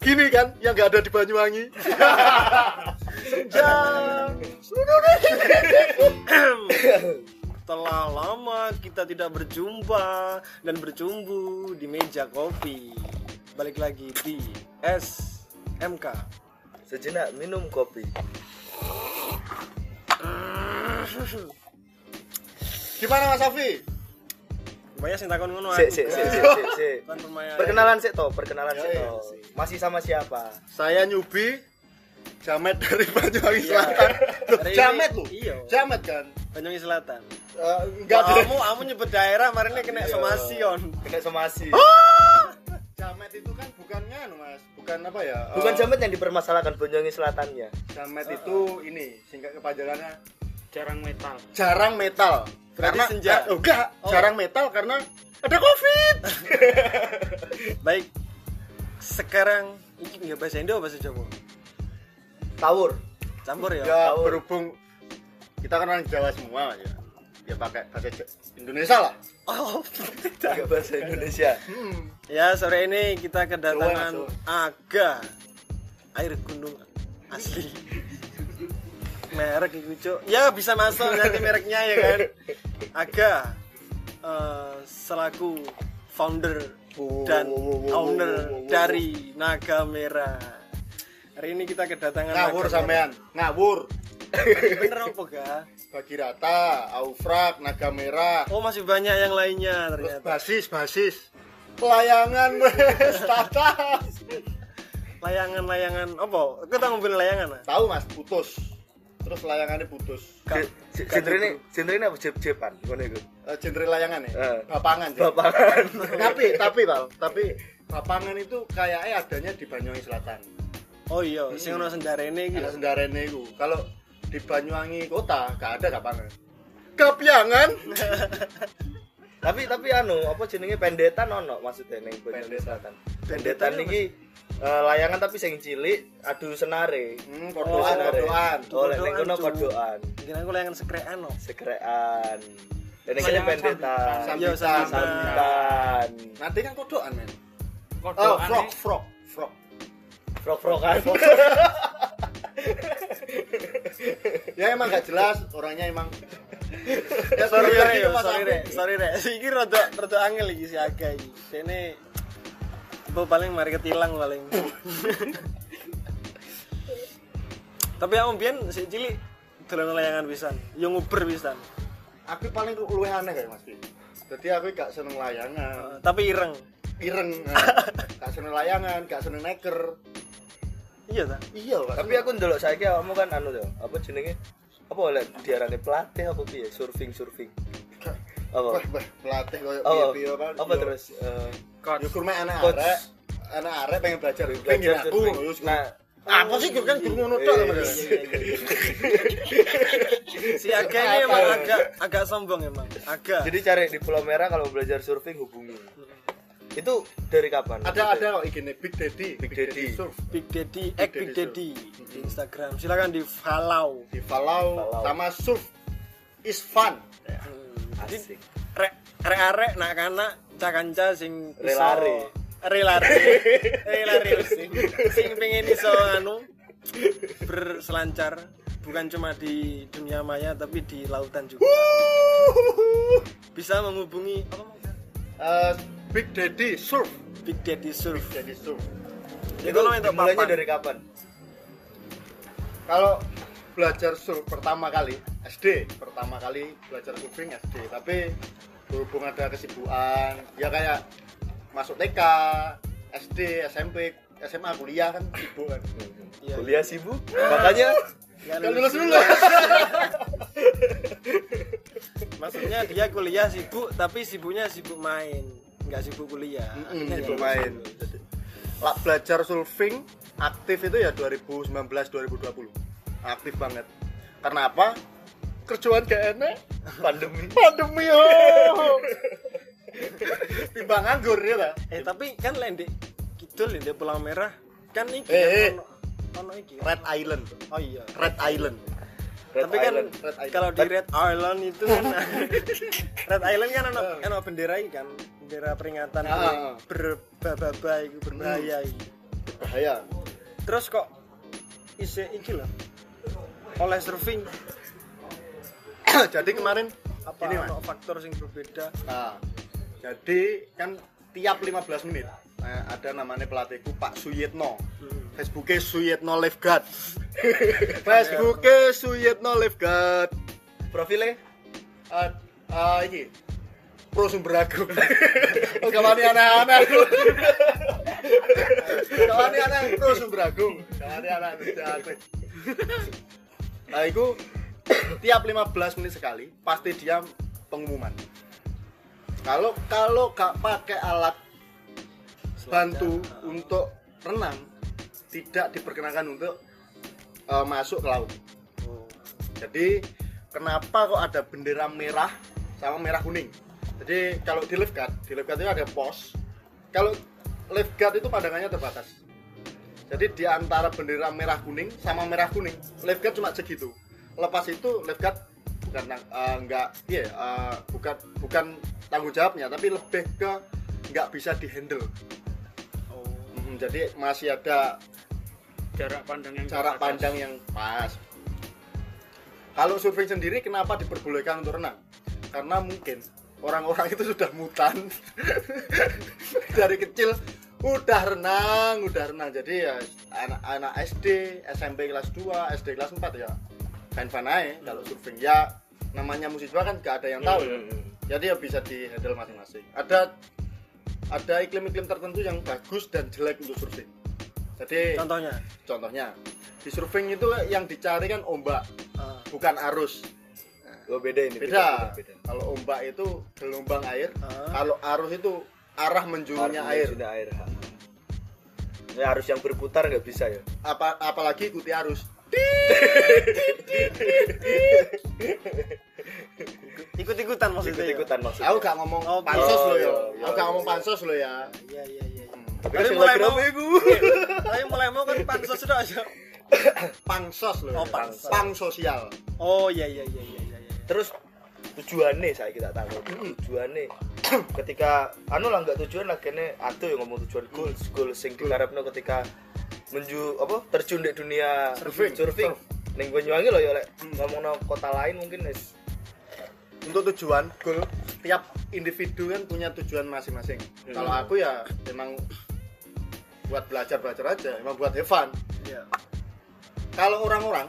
Gini kan yang nggak ada di Banyuwangi. Senja. Telah lama kita tidak berjumpa dan bercumbu di meja kopi. Balik lagi di SMK. Sejenak minum kopi. Gimana Mas Safi? Banyak sing takon ngono aku, sik sik sik Perkenalan sik toh, perkenalan Ya, sik ya, sik. Masih sama siapa? Saya Nyubi Jamet dari Banyuwangi Iya. Selatan. Loh, Jamet lu. Iya. Jamet kan? Banyuwangi Selatan. Eh, enggak. Kamu kamu nyebut daerah kemarin kena Iya. somasi on. Kena somasi. Jamet itu kan bukan nganu Mas, bukan apa ya? Bukan eh, jamet yang dipermasalahkan Banyuwangi Selatannya. Jamet itu ini singkat kepanjangannya jarang metal jarang metal. Berarti karena senja. eh, oh, enggak, Oh. jarang metal karena ada Covid. Baik. Sekarang ini nggak bahasa Indo bahasa Jawa. Tawur. Campur ya. ya tahu. berhubung kita kan orang Jawa semua ya. Ya pakai bahasa Indonesia lah. Oh, Agak bahasa Indonesia. Hmm. Ya sore ini kita kedatangan Jawa, Aga air gunung asli merek itu cuk ya bisa masuk nanti mereknya ya kan Aga eh, selaku founder dan owner dari Naga Merah hari ini kita kedatangan Ngawur sampean, ngawur. Bener apa ga Bagi rata, Aufrak, Naga Merah, oh masih banyak yang lainnya terus ternyata basis, basis. Layangan wes, tata. layangan-layangan apa tahu mobil layangan ah? Tahu Mas, putus. Terus layangannya putus. Ka- Genre ini, genre ini apa jeb-jeban? Ngono iku. Eh, genre layangan ya? Eh. Bapangan. Bapangan. tapi, tapi Pal, tapi Bapangan itu kayaknya adanya di Banyuwangi Selatan. oh iya sing ono sendarene iki Ada sendarene itu. Kalau di Banyuwangi kota gak ada kapangan. Kapiangan. tapi tapi anu apa jenenge pendetan ono maksudnya ning Banyuwangi Pendetan. Selatan. Pendetan Pendetan iki eh, layangan tapi sing cilik adu senare. Hmm, kodoan, senare. kodoan. Oh, lek ning Kodoan, kono kodoan. Aku layangan sekrean no. Sekrean. Dan ini Layangan pendetan. sambitan. Iya, sambitan. Sambitan. Nanti kan kodoan men. Oh, kodokan frog, frog, frog. Frog-frogan. Ya emang gak jelas, orangnya emang ya Sorry sorry re, yo, Mas sorry re, sorry re. Iki rada rada angel iki si Aga iki. Dene Bo paling mari ketilang paling. Tapi aku mbiyen si cilik dolan layangan pisan. Yo nguber pisan. Aku paling luwih aneh kayak Mas Fi. Jadi aku gak seneng layangan, Eh, Tapi ireng. ireng, nah. gak seneng layangan, gak seneng neker. Iya ta? Iya, Pak. Tapi aku ndelok saiki awakmu kan anu to, apa jenenge? Apa lek diarani pelatih apa piye? Surfing surfing. Apa? Pelatih koyo kan. Apa Yo- terus eh, Yo kurma anak Coach. arek. Anak arek pengen belajar belajar pengen aku. surfing? Terus Nah, apa sih kan guru ngono tok Iya, Mas. iya, Si Aga ini emang agak agak sombong emang. Aga. jadi cari di Pulau Merah kalau belajar surfing hubungi. Itu dari kapan? Ada ada kok iki Big Daddy, Big Daddy. Surf Big Daddy, Big Ek Big Daddy Daddy di Instagram. Silakan di follow. di Falau Falau. sama Surf is fun. Jadi Asik. rek rek arek nak kanak cakanca sing Relare. relare relare sing sing pengen iso anu berselancar bukan cuma di dunia maya tapi di lautan juga bisa menghubungi apa? Eh, Big Daddy Surf, Big Daddy Surf Daddy Surf. itu lo untuk mulainya dari kapan? Kalau belajar surf pertama kali SD, pertama kali belajar surfing SD, tapi berhubung ada kesibukan, ya kayak masuk TK, SD, SMP, SMA, kuliah kan sibuk kan. Iya, Kuliah sibuk. Makanya? Kan lulus lulus lulus. maksudnya dia kuliah sibuk tapi sibuknya sibuk main. Nggak sibuk kuliah. Mm-mm, Artinya sibuk main. Lah, belajar surfing aktif itu ya 2019 2020 aktif banget. Karena apa kerjaan gak enak pandemi. pandemi oh timbang nganggur ya lah eh tapi kan lendek kidul lendek pulau merah kan iki Eh, eh. kan ono ono iki Red Island oh iya Red Island Red Tapi kan Island. Red Island. kalau di Red Island itu kan Red Island kan ono ono bendera iki kan, bendera peringatan Ah. berbahaya itu berbahaya iki. bahaya Terus kok isi iki loh. Oleh surfing jadi kemarin apa ini mas faktor yang berbeda? Nah, jadi kan tiap 15 menit eh, ada namanya pelatihku Pak Suyitno. Hmm. Facebooknya Suyitno Lifeguard. Facebooknya Suyitno Lifeguard. Profilnya Ah, ah, ini pro sumber agung. oh, kawan anak-anak. kawan anak pro sumber agung. Kawan anak aku. Nah, itu tiap 15 menit sekali pasti dia pengumuman. Kalau kalau gak pakai alat bantu untuk renang tidak diperkenankan untuk eh, masuk ke laut. Oh. Jadi kenapa kok ada bendera merah sama merah kuning? Jadi kalau di lifeguard, di lifeguard itu ada pos. Kalau lifeguard itu pandangannya terbatas. Jadi di antara bendera merah kuning sama merah kuning, lifeguard cuma segitu. Lepas itu lifeguard bukan tang- eh, nggak iya eh, bukan bukan tanggung jawabnya, tapi lebih ke nggak bisa dihandle. Oh. Mm, Jadi masih ada jarak pandang yang terbatas. pandang yang pas. Kalau surfing sendiri kenapa diperbolehkan untuk renang? Karena mungkin orang-orang itu sudah mutan dari kecil udah renang, udah renang. Jadi ya anak-anak SD, SMP kelas 2, SD kelas 4 ya fan-fan aja kalau surfing ya namanya musiswa kan gak ada yang tahu ya. Hmm. Jadi ya bisa di handle masing-masing. Ada ada iklim-iklim tertentu yang bagus dan jelek untuk surfing. Jadi Contohnya. contohnya di surfing itu yang dicari kan ombak ah, bukan arus Oh beda ini. beda, beda. kalau ombak itu gelombang air Ah. kalau arus itu arah menjurunya air air. Ya, harus yang berputar nggak bisa ya. apa apalagi ikuti arus ikut-ikutan maksudnya. ya? Ikut-ikutan maksudnya. aku gak ngomong Oh, pansos oh, lo ya iya, aku iya, gak ngomong iya. pansos lo ya Iya iya iya. Hmm. Tapi kan mulai mau-. Tapi mulai mau kan pansos sudah aja. pansos lo Oh, ya. pansos. pang sosial Oh iya iya iya iya iya. iya. Terus tujuannya saya kita tahu tujuannya ketika anu lah nggak tujuan lah kene atuh yang ngomong tujuan goals goals sing diharapno ketika menju apa terjun di dunia Surfing. surfing. Ning Banyuwangi loh ya lek ngomong kota lain mungkin wis. Untuk tujuan goal tiap individu kan punya tujuan masing-masing. Hmm. kalau aku ya emang buat belajar belajar aja emang buat fun. Iya. kalau orang-orang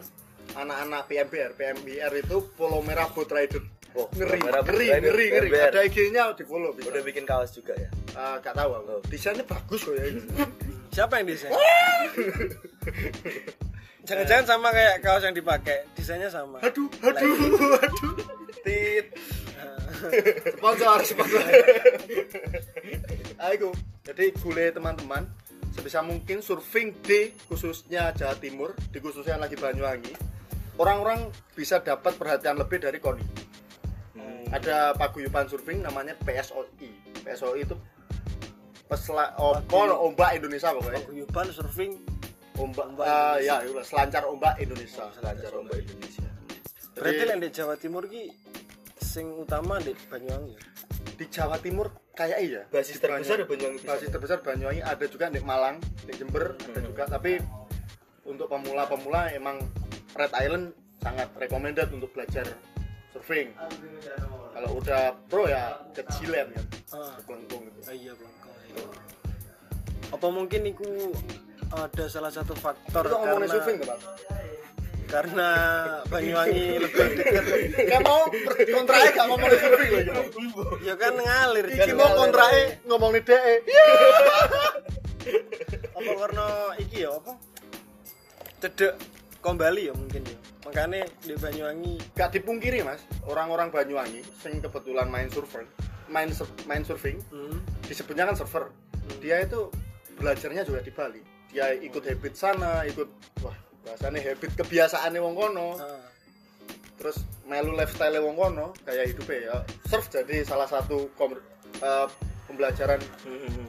anak-anak PMBR PMBR itu polo merah boat rider. Oh, ngeri Merah ngeri ngeri ngeri. PMBR. ada IG-nya di follow bisa. Udah bikin kaos juga ya? Eh, gak tahu aku. Oh. desainnya bagus kok ya Siapa yang desain? Jangan-jangan sama kayak kaos yang dipakai, desainnya sama. aduh aduh aduh tit sponsor sponsor Ayo, jadi gule teman-teman sebisa mungkin surfing di khususnya Jawa Timur, di khususnya lagi Banyuwangi, orang-orang bisa dapat perhatian lebih dari KONI. Ada paguyuban surfing namanya PSOI. PSOI itu pesla opo ombak Indonesia pokoknya. Paguyuban surfing Ombak, Ombak Indonesia. ya, ya, selancar ombak Indonesia. selancar ombak Indonesia berarti yang di Jawa Timur ki sing utama di Banyuwangi. Di Jawa Timur kayak iya. basis terbesar ya Banyuwangi basis terbesar Banyuwangi ada juga di Malang di Jember ada juga tapi untuk pemula-pemula emang Red Island sangat recommended untuk belajar surfing kalau udah pro ya ke Cilen kan Ah, ke Kelengkung gitu. ah, iya Bangka. Apa mungkin itu ada salah satu faktor Itu karena surfing Pak? karena Banyuwangi lebih dekat. Kayak mau kontraknya gak ngomongin surfing ya kan ngalir Iki kan mau ngalir. kontraknya ngomongin DE apa karena iki ya apa? Cedek kembali ya mungkin ya. Makanya di Banyuwangi Gak dipungkiri mas. Orang-orang Banyuwangi sing kebetulan main surfer main sur- main surfing. Hmm, disebutnya kan server dia itu belajarnya juga di Bali. Dia ikut habit sana ikut wah bahasanya habit kebiasaannya wong kono. Ah, terus melu lifestyle wong kono kayak hidupnya ya surf jadi salah satu kom- eh, pembelajaran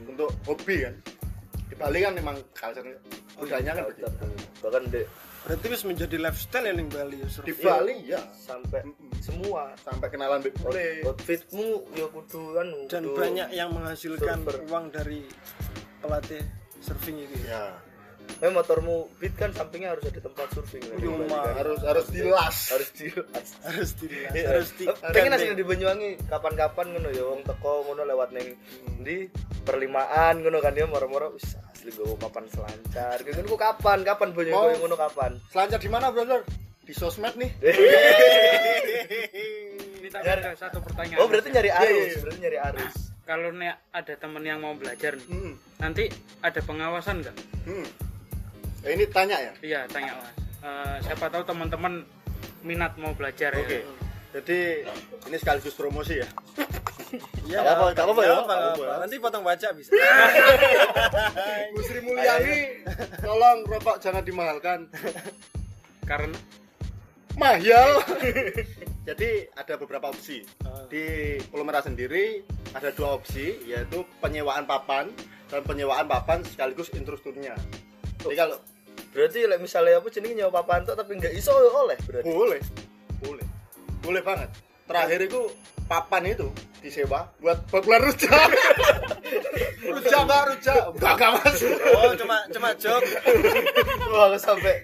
untuk hobi kan. Di Bali kan memang culture budayanya kan begitu. bahkan di berarti wis menjadi lifestyle ya ning Bali ya di surfing. Bali ya sampai semua sampai kenalan Big Bule outfitmu ya kudu anu dan kudu- banyak yang menghasilkan Surfer. uang dari pelatih surfing ini. Ya. Eh, motormu beat kan sampingnya harus ada tempat surfing. Kan, kan. harus harus dilas. Harus di harus dilihat Iya. harus di pengen asli di Banyuwangi kapan-kapan ngono ya wong teko ngono lewat ning di perlimaan ngono kan ya moro-moro wis asli gue papan selancar. Ku kapan? Kapan Banyuwangi ngono kapan? selancar di mana brother di sosmed nih Ini tak ada satu pertanyaan. oh berarti nyari Iya, iya, arus iya. berarti nyari arus kalau nih ada temen yang mau belajar nih, hmm. nanti ada pengawasan nggak? Hmm. Eh, ini tanya ya Iya, tanya mas. Eh, siapa tahu teman-teman minat mau belajar oke ya. jadi ini sekaligus promosi ya Iya, ya. Apa, apa. apa. Nanti potong baca bisa. Bu Sri Mulyani tolong rokok jangan dimahalkan Karena mahal jadi ada beberapa opsi. Ah. di Pulau Merah sendiri ada dua opsi yaitu penyewaan papan dan penyewaan papan sekaligus instrukturnya jadi kalau berarti like, misalnya apa jenenge nyawa papan tok tapi nggak iso oleh berarti? Boleh. Boleh. Boleh banget. Terakhir itu papan itu disewa buat populer rujak. Rujak mbak rujak. Enggak enggak mas. Oh, cuma cuma joke. wah aku sampai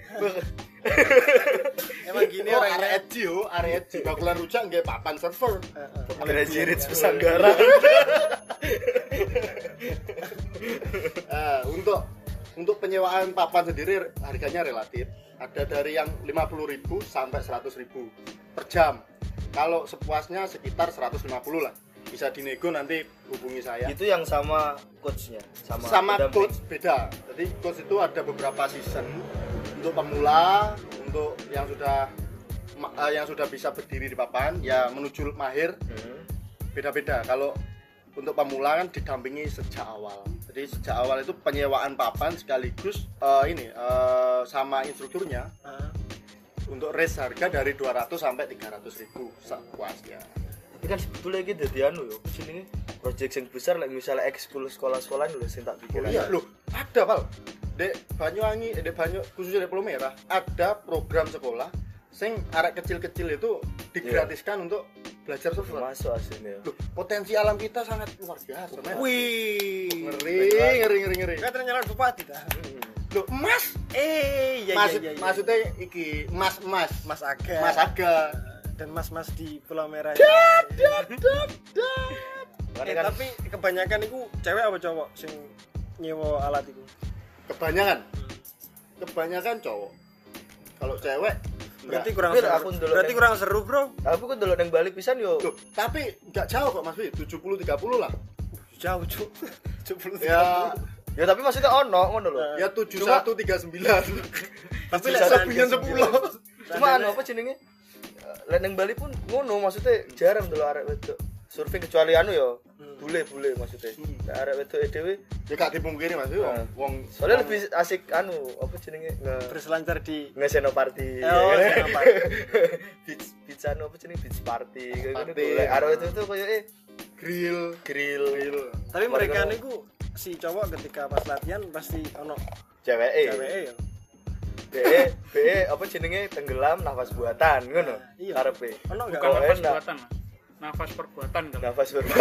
Emang gini oh, orangnya. area edgy yo area edgy populer rujak nggak papan server Crazy Rich Pesanggara Eh, untuk untuk penyewaan papan sendiri harganya relatif. Ada dari yang 50.000 sampai 100.000 per jam. Kalau sepuasnya sekitar 150 lah. Bisa dinego nanti hubungi saya. Itu yang sama coachnya sama sama coach beda. Jadi coach itu ada beberapa season untuk pemula untuk yang sudah eh, yang sudah bisa berdiri di papan ya menuju mahir. Hmm. beda-beda. Kalau untuk pemula kan didampingi sejak awal. Jadi sejak awal itu penyewaan papan sekaligus eh, ini eh, sama instrukturnya. Ah, untuk race harga dari 200 sampai 300 ribu sepuasnya Ini kan sebetulnya gitu jadi anu yo jenenge project yang besar like misalnya ekskul sekolah-sekolah lho sing tak pikir oh, iya loh ada pal dek Banyuwangi eh, dek Banyu khususnya di Pulau Merah ada program sekolah sing arek kecil-kecil itu digratiskan untuk belajar surfer masuk aslinya loh potensi alam kita sangat luar biasa men. Wih. ngeri ngeri ngeri ngeri Kan ternyata bupati dah. loh emas? Eh, iya Maksud, iya iya. maksudnya iki mas mas Mas Aga. mas aga dan mas-mas di Pulau Merah. Makanya Eh, kan tapi kebanyakan itu cewek apa cowok sing nyewa alat itu? kebanyakan. Kebanyakan cowok. Kalau cewek Berarti enggak. kurang seru. aku Berarti yang- kurang seru, Bro. aku kan dulu yang balik pisan yo. Loh, tapi nggak jauh kok mas Wi 70 30 lah. Jauh, Cuk. 70 ya. ya tapi maksudnya ono ngono lho. Ya 71 39 Tapi lek sampingan 10 cuma anu apa jenenge lek nang Bali pun ngono maksudnya jarang dulu arek wedok. Surfing kecuali anu yo bule bule maksudnya. Nek arek wedok dhewe ya gak dipungkiri mas. Wong Nah. wong soalnya lebih asik anu apa jenenge? Nge berselancar di nge seno party. Oh, ya kan? seno party. beach beach anu apa jenenge? Beach party kayak gitu lek arek wedok tuh koyo eh grill. grill. Grill. Tapi mereka Mereka- niku si cowok ketika pas latihan pasti ono cewek cewek ya. BE BE apa jenenge tenggelam nafas buatan ngono Iya. karepe Ono enggak? bukan nafas buatan mas nafas perbuatan kalau nafas buatan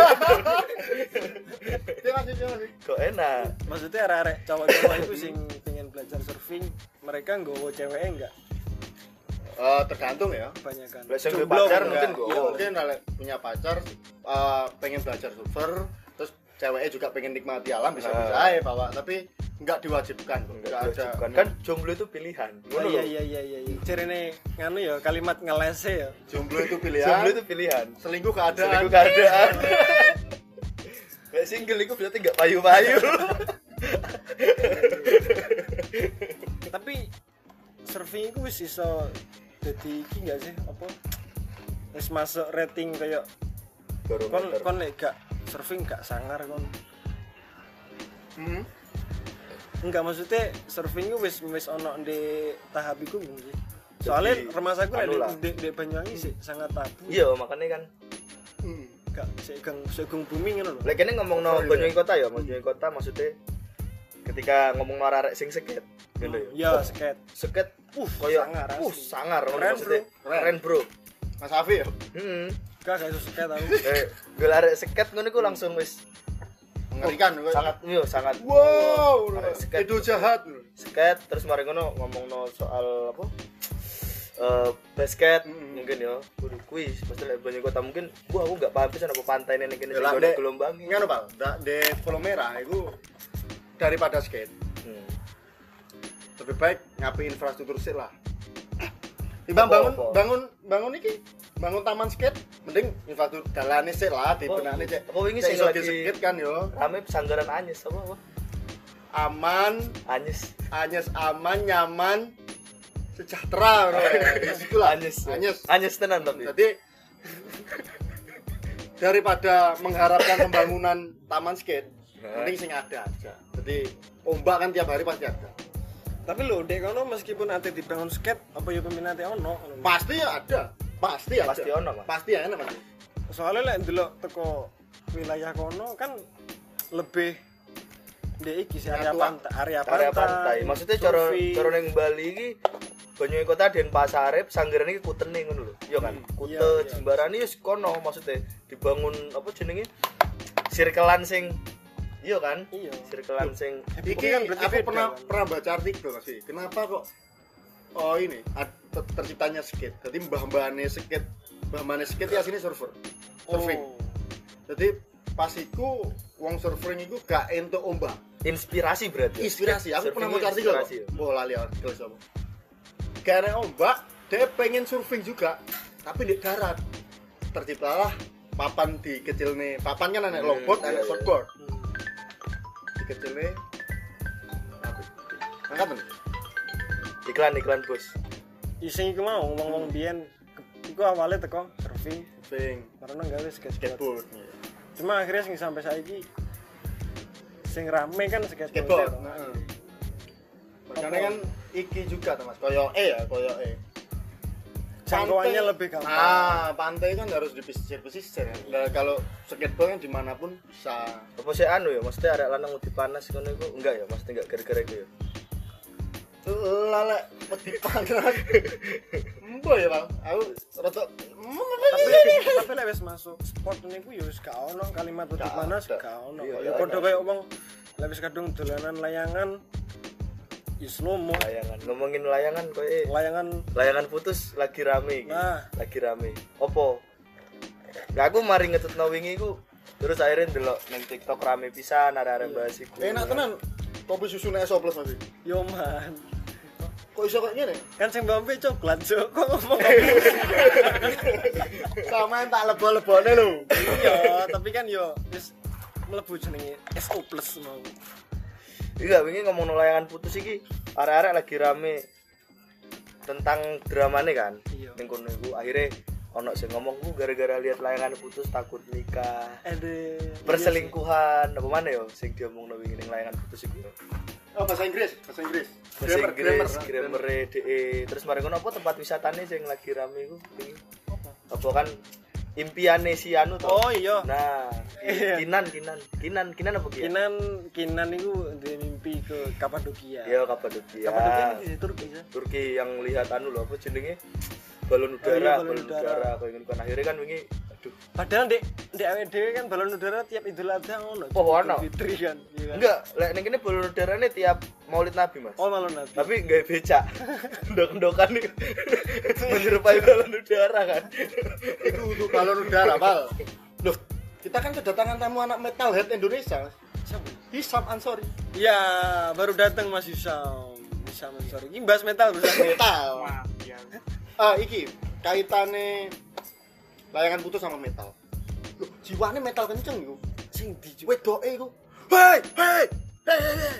Terima kasih, terima kasih. kok enak Maksudnya arek-arek cowok-cowok itu sing pengen belajar surfing, mereka nggowo ceweknya enggak? Eh, tergantung ya Kebanyakan. Duwe Jomblo pacar enggak? mungkin Iya, nggowo. mungkin kalau punya pacar eh, pengen belajar surfer terus ceweknya juga pengen nikmati alam bisa bisa aja bawa tapi nggak diwajibkan nggak ada diwajibkan. kan jomblo itu pilihan ngono iya iya iya iya. Cerene nganu ya kalimat ngelese ya. jomblo itu pilihan jomblo itu pilihan selingkuh keadaan selingkuh keadaan Lek single itu berarti enggak payu-payu Tapi surfing itu wis iso jadi iki enggak sih apa? Wis masuk rating kayak kon barometer kon lek gak surfing gak sangar kon. Hmm. Enggak maksudnya surfing wis wis ono di tahap iku mung sih. Soalnya anu lah. lek di, di Banyuwangi sih sangat tabu. iya makanya kan Hmm. Gak segang segung booming ngono lho. lek kene ngomong no. Banyuwangi kota ya Banyuwangi kota maksudnya ketika ngomong no arek sing seket ngono ya Ya, skate. seket uh koyo sangar uh sangar ngono Keren, maksudnya. bro. Keren, Bro. Mas Afi ya Heeh. gak gak iso seket aku Eh, gelar seket ngono iku langsung wis mengerikan kok. sangat yo sangat wow seket. itu jahat seket terus mari ngono ngomongno soal apa eh basket Mm-mm. mungkin ya kudu kuis pasti lek banyak kota mungkin wah aku nggak paham pisan apa pantai ini kene Ya sing lah, ada gelombang ngono Da- di Merah itu daripada skate Hmm. lebih baik ngapain infrastruktur sih lah Timbang Apa, bangun apa? bangun bangun iki bangun taman skate mending infrastruktur dalane sih lah di benane cek apa wingi cek sing iso lagi di-skate kan yo. rame pesanggaran anyes apa apa? Aman. Anyes. Anyes aman nyaman sejahtera bro. Ya situ lah anyes anyes. Anyes tenan tapi. Jadi daripada mengharapkan pembangunan taman skate mending sing ada aja. Jadi ombak kan tiap hari pasti ada. Tapi lo dek kono meskipun ate dibangun skate apa ya peminatnya ono? Pasti ya ada pasti ada Pasti ono, Mas. pasti ya enak pasti soalnya lek ndelok teko wilayah kono kan lebih dek iki sih area pantai area pantai, area pantai maksudnya cara surfing. cara ning Bali iki banyak kota Denpasar pesanggaran iki kutene ngono lho iya kan Hmm, kute iya, iya. jembaran iki kono maksudnya dibangun apa jenenge sirkelan sing iya kan iya sirkelan sing Iki kan berarti aku pernah kan? pernah baca artikel sih. Kenapa kok oh ini ad- ter- terciptanya skate. Jadi mbah-mbahane skate, mbah-mbahane skate ya sini surfer. Surfing. Oh. Jadi pas iku wong surfing iku gak entuk ombak. inspirasi berarti Inspirasi. Aku Surfing pernah itu artikel. kok. inspirasi ya? Oh lali artikel sama. Ada ombak, dia pengen surfing juga, tapi di darat. Terciptalah papan di kecil nih. Papan kan ada Hmm, longboard, iya, iya. shortboard. Hmm. Di kecil nih. Angkat nih. iklan iklan bos iseng iku mau ngomong-ngomong biyen iku awalnya teko surfing. Surfing. karena gawe skateboard skateboard cuma akhirnya sing sampai saiki sing rame kan skateboard. Skateboard heeh. Makanya kan iki juga tuh mas koyo e ya koyo e. Jangkauannya lebih gampang. Nah pantai kan harus di pesisir pesisir ya Nah, kalau skateboard kan di mana pun bisa. Apa sih anu ya maksudnya ada lanang udah panas ngono iku? Enggak ya maksudnya enggak gara-gara itu ya lala peti panas embo ya bang. Aku rada tapi tapi lek wis masuk sport niku ya wis gak ono kalimat udah Gak panas gak ono. Iya, ya gak padha ada. kaya omong lek wis kadung dolanan layangan ya slow mo layangan. Ngomongin layangan kok eh layangan. Layangan putus lagi rame iki. Nah. lagi rame. Opo? Nah, aku mari ngetutno wingi iku terus akhirnya ndelok ning TikTok rame pisan arek-arek bahas iku. enak tenan kopi susu nek SO plus mas. Yo man kok iso kayak gini kan sing bambe coklat cok kok ngomong sama tak lebo-lebone lho iya tapi kan yo wis mlebu jenenge SO plus mau Iya, wingi ngomong layangan putus iki arek-arek lagi rame tentang dramane kan. Iya. Ning kono iku akhirnya ono sing ngomong ku gara-gara lihat layangan putus takut nikah. Ede Perselingkuhan apa mana yo sing diomongno wingi ning layangan putus iku. Oh bahasa Inggris bahasa Inggris Bahasa Grammar, Inggris, grammar, grammar DE. Terus mari ngono apa tempat wisatane sing lagi rame iku wingi? Apa kan impiane si anu to. Oh iya. Nah, Iya. Kinan, Kinan, Kinan, Kinan apa Kinan? Kinan Kinan itu dia mimpi ke Kapadokia. Ya Kapadokia. Kapadokia di Turki ya. Turki yang lihat anu loh apa jenenge balon Oh iya, udara, balon balon udara. udara kayak gitu kan akhirnya kan wingi aduh Padahal dek dek dhewe kan balon udara tiap Idul Adha ngono. Oh, ono. Idul Fitri kan. iya kan? enggak lek ning kene balon udarane tiap Maulid Nabi Mas Oh malah nabi. tapi nggak becak ndok-ndokan nih menyerupai balon udara kan itu untuk balon udara pal loh kita kan kedatangan tamu anak metalhead Indonesia Siapa? Hisam Ansori Ya, baru datang Mas Yusam. Yusam sorry. Ini bahas metal bersama. metal Maaf ya. ah iki kaitannya layangan putus sama metal. Loh jiwanya metal kenceng yuk Sing di wedoke iku hei hei hei hei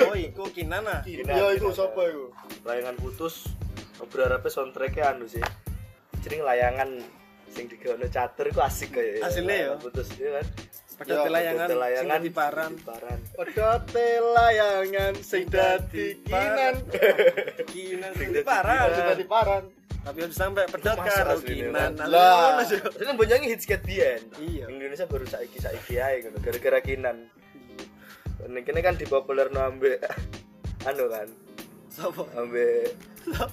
Oh, iku Kinan ah. Kinan, ya itu siapa itu layangan putus berharapnya soundtracknya anu sih. Jadi layangan sing digawe catur itu asik kayak Aslinya ya? Putus ya kan? Pada Ya, layangan, sing di paran. di paran Pedote layangan sing dadi kinan. Kinan Sing di dadi paran. sing dadi paran Tapi harus sampai pedot karo Kinan. Mas? Lah. Ini kan bonyangi hits biyen. Iya. Indonesia baru saiki saiki ae ngono gara-gara kinan. Kene kan dipopulerno ambek anu kan. Sopo? ambe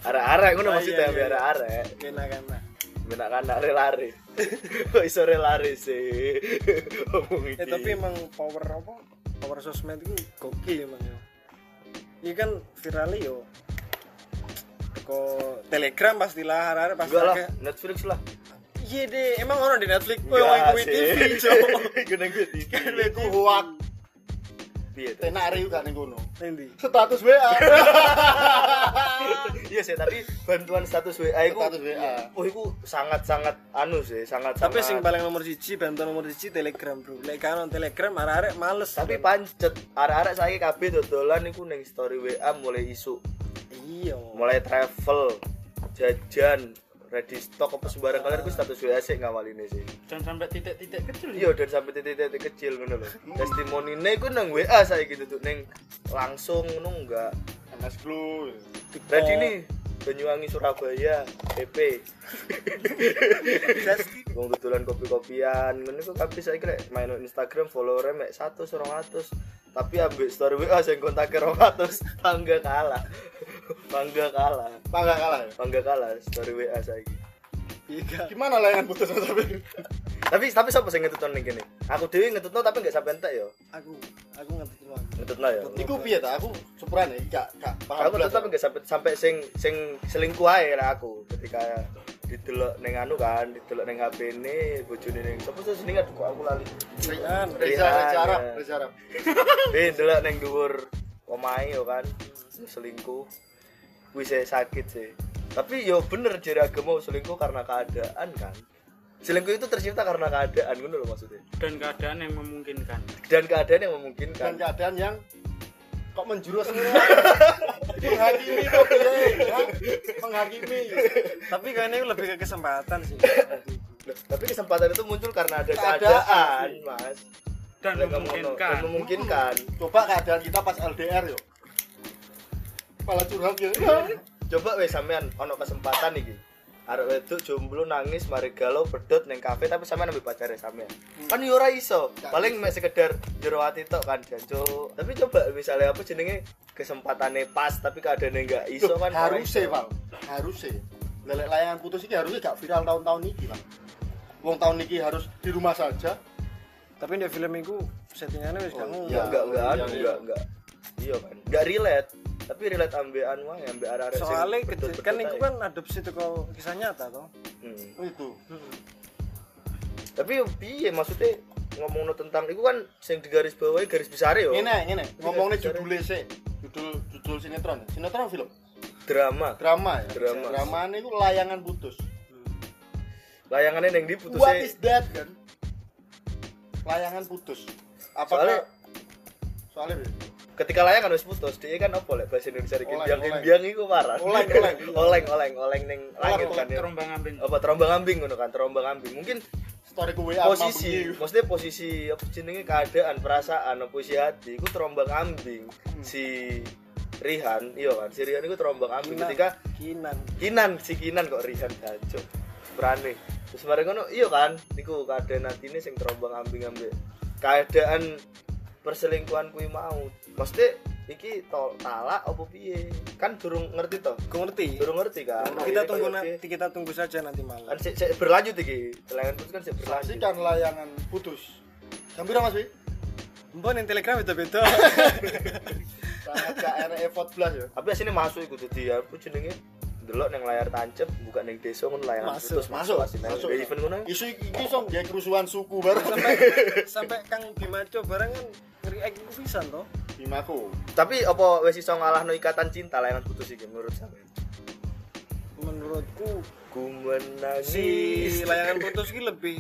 arek-arek ngono Oh, maksudnya iya, ambe iya. arek-arek Kena kena. benak kan lari kok iso lari sih Eh iki tapi emang power apa? Power sosmed itu gokil emang ya. Iya kan viral yo. Teko Telegram pastilah arek pasti lah. Netflix lah Iya deh, emang ono di Netflix. Enggak woi, kuwi sih. TV, cowok. Nang kuwi TV. Iku hoak. Piye tuh? Tenak riu gak ning kono. Nanti. Status WA. Iya sih, tapi bantuan status WA iku Status WA. Oh, iku sangat-sangat anu sih, sangat Tapi sing paling nomor siji, bantuan nomor siji Telegram, Bro. Lek kan on Telegram arek-arek males. tapi pancet arek-arek saiki kabeh dodolan iku ning story WA mulai isu, iya. mulai travel, jajan, ready stock apa sembarang kalian iku status WA sih ngawaline sih. dan sampai titik-titik kecil Iya dan sampai titik-titik kecil ngono lho. Testimonine iku nang WA saiki gitu ning langsung ngono enggak. MS Glue. Ready nih Banyuwangi Surabaya PP Wong dodolan kopi-kopian ngono kok kabeh saiki lek main Instagram follower mek 100 200 tapi ambek story WA sing kontake 200 bangga kalah bangga kalah Bangga kalah ya. bangga kalah story WA saiki Iya. Gimana layangan putus tapi? tapi tapi sapa sing ngetutno ning kene aku dhewe ngetutno tapi enggak sampe entek yo Aku aku aku. ngetutno ya Iku piye ta? Aku sepurane gak gak paham. aku belas. tetap enggak sampai sampai sing sing selingkuh ae lah aku ketika didelok ning anu kan didelok ning HP ne bojone ning sapa sih jenenge kok aku lali Rian. Reza Reza Arab, ya. Reza Arab. eh delok ning dhuwur omahe yo kan selingkuh wis saya sakit sih tapi yo bener jadi agama selingkuh karena keadaan kan selingkuh itu tercipta karena keadaan ngono loh maksudnya dan keadaan yang memungkinkan dan keadaan yang Dan memungkinkan keadaan yang kok menjurus semua. menghakimi kok ya? Menghakimi. Tapi kayaknya itu lebih ke kesempatan sih. Loh, tapi kesempatan itu muncul karena ada Keadaan, keadaan, mas dan memungkinkan dan memungkinkan Coba keadaan kita pas LDR yo. Kepala curhat ya. coba wes sampean ono kesempatan iki arek wedok jomblo nangis mari galau bedot neng kafe tapi sampean ambil pacare sampean kan yo ora iso paling mek sekedar jero ati tok kan janjo tapi coba misalnya apa jenenge kesempatannya pas tapi keadaannya enggak iso kan harus sih, Val. Harus sih. Lelek layangan putus ini harusnya gak viral tahun-tahun ini, Val. Wong tahun ini harus di rumah saja. Tapi di film itu settingannya wis Oh, kamu. ya enggak enggak iya, anu iya. enggak enggak iya kan enggak relate tapi relate ambek anu wae ambek arek-arek sing Soalnya kecil- kan itu kan adopsi teko kisah nyata toh. Hmm. Oh, itu. tapi yo piye maksudnya ngomongno tentang itu kan sing digaris bawahi garis besar yo Ini, ini. Ngomongnya judulnya sih. Judul judul sinetron. Sinetron film. drama Drama ya. Drama. Drama ini layangan putus. layangannya yang diputus What is that kan? Layangan putus. Apakah soalnya Bil? Ketika layangan wis putus dia kan apa lek bahasa Indonesia iki yang imbiang iku parah. Oleng, oleng. oleng oleng oleng ning langit kan ya. terombang ambing. Apa terombang ambing ngono kan terombang ambing. Mungkin story ku WA posisi maksudnya posisi apa jenenge keadaan perasaan apa isi hati iku terombang ambing. Si Rihan iya kan si Rihan iku terombang ambing ketika Kinan. Kinan si Kinan kok Rihan jancuk berani. Terus mari ngono iya kan niku keadaan atine sing terombang ambing ambek. Keadaan perselingkuhan kuwi mau maksudnya iki tol talak apa piye kan durung ngerti toh Gue ngerti. durung ngerti kan Kita Ini tunggu nanti kita tunggu saja nanti kan malam. sik- sik berlanjut iki telangan putus kan sik berlanjut Saksikan layangan putus. Jam berapa Mas Wi? Mbon yang telegram beda-beda. Sangat KRE 14 ya. tapi asine masuk iku dadi aku jenenge delok nang layar tancep bukan ning desa ngono layangan Masuk, putus Masuk, masuk. Event ngono Isu iki iki song ya kerusuhan suku bareng sampai sampai Kang Bimaco barang kan react itu pisan toh. Bimaku. tapi apa wis iso ngalahno ikatan cinta layangan putus iki menurut sampean Menurutku ku menangis si layangan putus ini lebih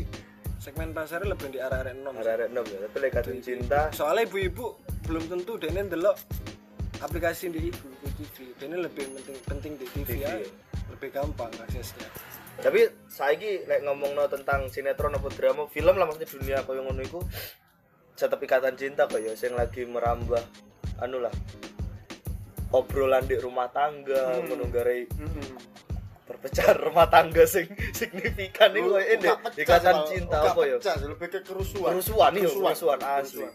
segmen pasarnya lebih di arah-arah nom. Arek-arek nom ya, tapi ikatan cinta Soalnya ibu-ibu belum tentu dene ndelok aplikasi di ibu di TV. Dene lebih penting penting di TV, TV, ya. ya. Lebih gampang aksesnya. tapi saiki lek ngomongno tentang sinetron apa drama film lah maksudnya dunia koyo ngono iku tetep ikatan cinta kaya sing lagi merambah anu lah obrolan di rumah tangga Hmm. ngono gare perpecahan rumah tangga sing signifikan iku koyo ini ikatan cinta apa ya lebih ke kerusuhan. kerusuhan nih kerusuhan asli kerusuhan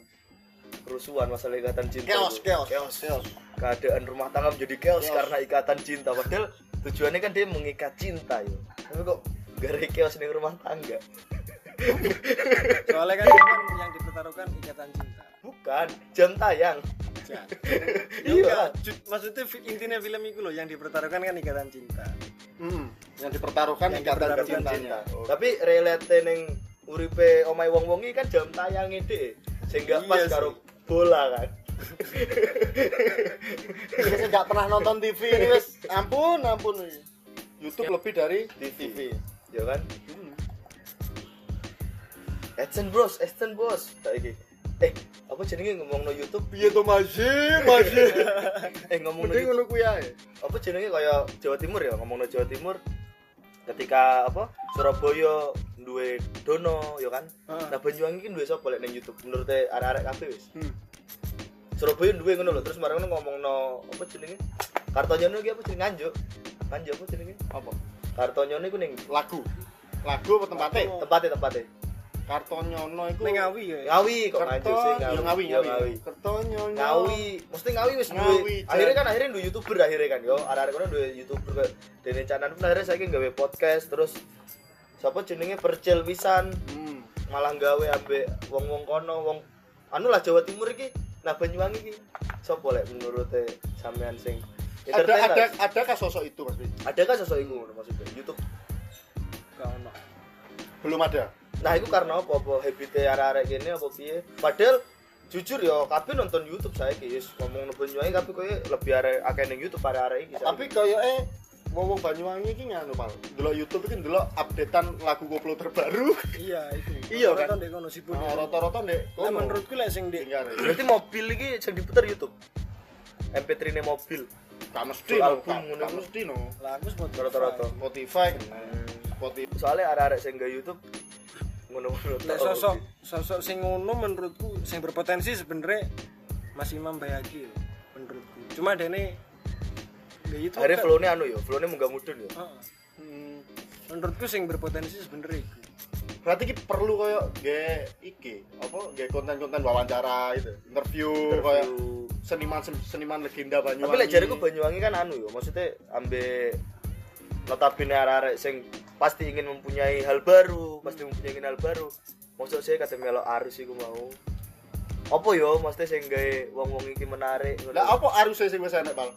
masalah ikatan cinta chaos itu. chaos. Chaos chaos. Keadaan rumah tangga menjadi chaos Chaos. karena ikatan cinta. Padahal tujuannya kan dia mengikat cinta yo tapi kok gara chaos di rumah tangga? Soalnya kan emang yang dipertaruhkan ikatan cinta. Bukan jam tayang. Ya. Iya. Ju- maksudnya intinya film itu loh yang dipertaruhkan kan ikatan cinta. Hmm, yang dipertaruhkan Yang ikatan dipertaruhkan cintanya cinta. Tapi relate neng uripe omai wong wongi kan jam tayangnya deh sehingga pas Iya sih. karo bola kan? Saya nggak pernah nonton TV ini wes ampun ampun YouTube lebih dari TV. TV. ya kan? Hmm. Edson Bros Edson Bos kayak eh apa jenenge ngomong no YouTube? Piye to masih masih. eh ngomong no YouTube. kuwi ae. apa jenenge kayak Jawa Timur ya? Ngomong no Jawa Timur ketika apa Surabaya duwe dono ya kan Ah. nah Banyuwangi kan duwe sapa lek ning YouTube menurut arek-arek kabeh wis Hmm. Surabaya duwe ngono lho terus marang ngono ngomongno apa jenenge Kartonyono iki apa jenenge Nganjuk Nganjuk apa jenenge Apa? Kartonyono iku ning Lagu. Lagu apa tempatnya? Tempatnya tempatnya Kartonyono iku. Ning Ngawi ya Ngawi kok Kerto, ya Ngawi, Ya, Ngawi. Kertonyono. Ngawi, mesti Ngawi wis Ngawi, duwe. Akhirnya kan akhirnya duwe YouTuber akhirnya kan yo. Arek-arek kono duwe YouTuber kayak Dene Canan pun akhirnya saiki gawe podcast terus sapa jenenge percil pisan Hmm. malah gawe ambek wong-wong kono wong anu lah Jawa Timur iki nah Banyuwangi iki sapa lek menurut sampean sing Ada ada ada kah sosok itu Mas Bi? ada kan sosok ngono maksudnya YouTube Gak ono. Belum ada. Nah itu karena apa apa habitnya arek-arek gini apa piye padahal jujur ya kabeh nonton YouTube saya guys ngomong Banyuwangi tapi koyo lebih arek akeh ning YouTube arek-arek iki saiki. Tapi koyo eh wong Banyuwangi iki nganu pal. Delok YouTube iki delok updatean lagu koplo terbaru. Iya itu. Iya, kan? Rata-rata ndek kono sipun. Nah, rata-rata ndek Lah kono. menurutku lek sing ndek. Berarti mobil iki sing diputer YouTube. MP3 ne mobil. Gak mesti no, gak ngono gak mesti no. lah aku Spotify. Rata-rata. Spotify kena. Spotify. Soalnya arek-arek sing nggak YouTube ngono-ngono. Lek tok. sosok sosok sing ngono menurutku sing berpotensi sebenarnya Mas Imam Bayaki menurutku. Cuma dene nggak itu. Akhirnya kan- flow-nya anu ya, flow-nya munggah mudun ya. Heeh. Hmm. menurutku sing berpotensi sebenarnya itu. Berarti ki perlu koyo ge iki apa ge konten-konten wawancara itu, interview, koyo Interview. seniman seniman legenda Banyuwangi. Tapi lek jariku Banyuwangi kan anu ya, maksudnya ambe notabene arek-arek sing pasti ingin mempunyai hal baru, pasti mempunyai hal baru. Maksud saya kata melok arus iku mau. Apa yo maksudnya sing gawe wong-wong iki menarik ngono. Lah apa arusnya sing wis enek, Pal?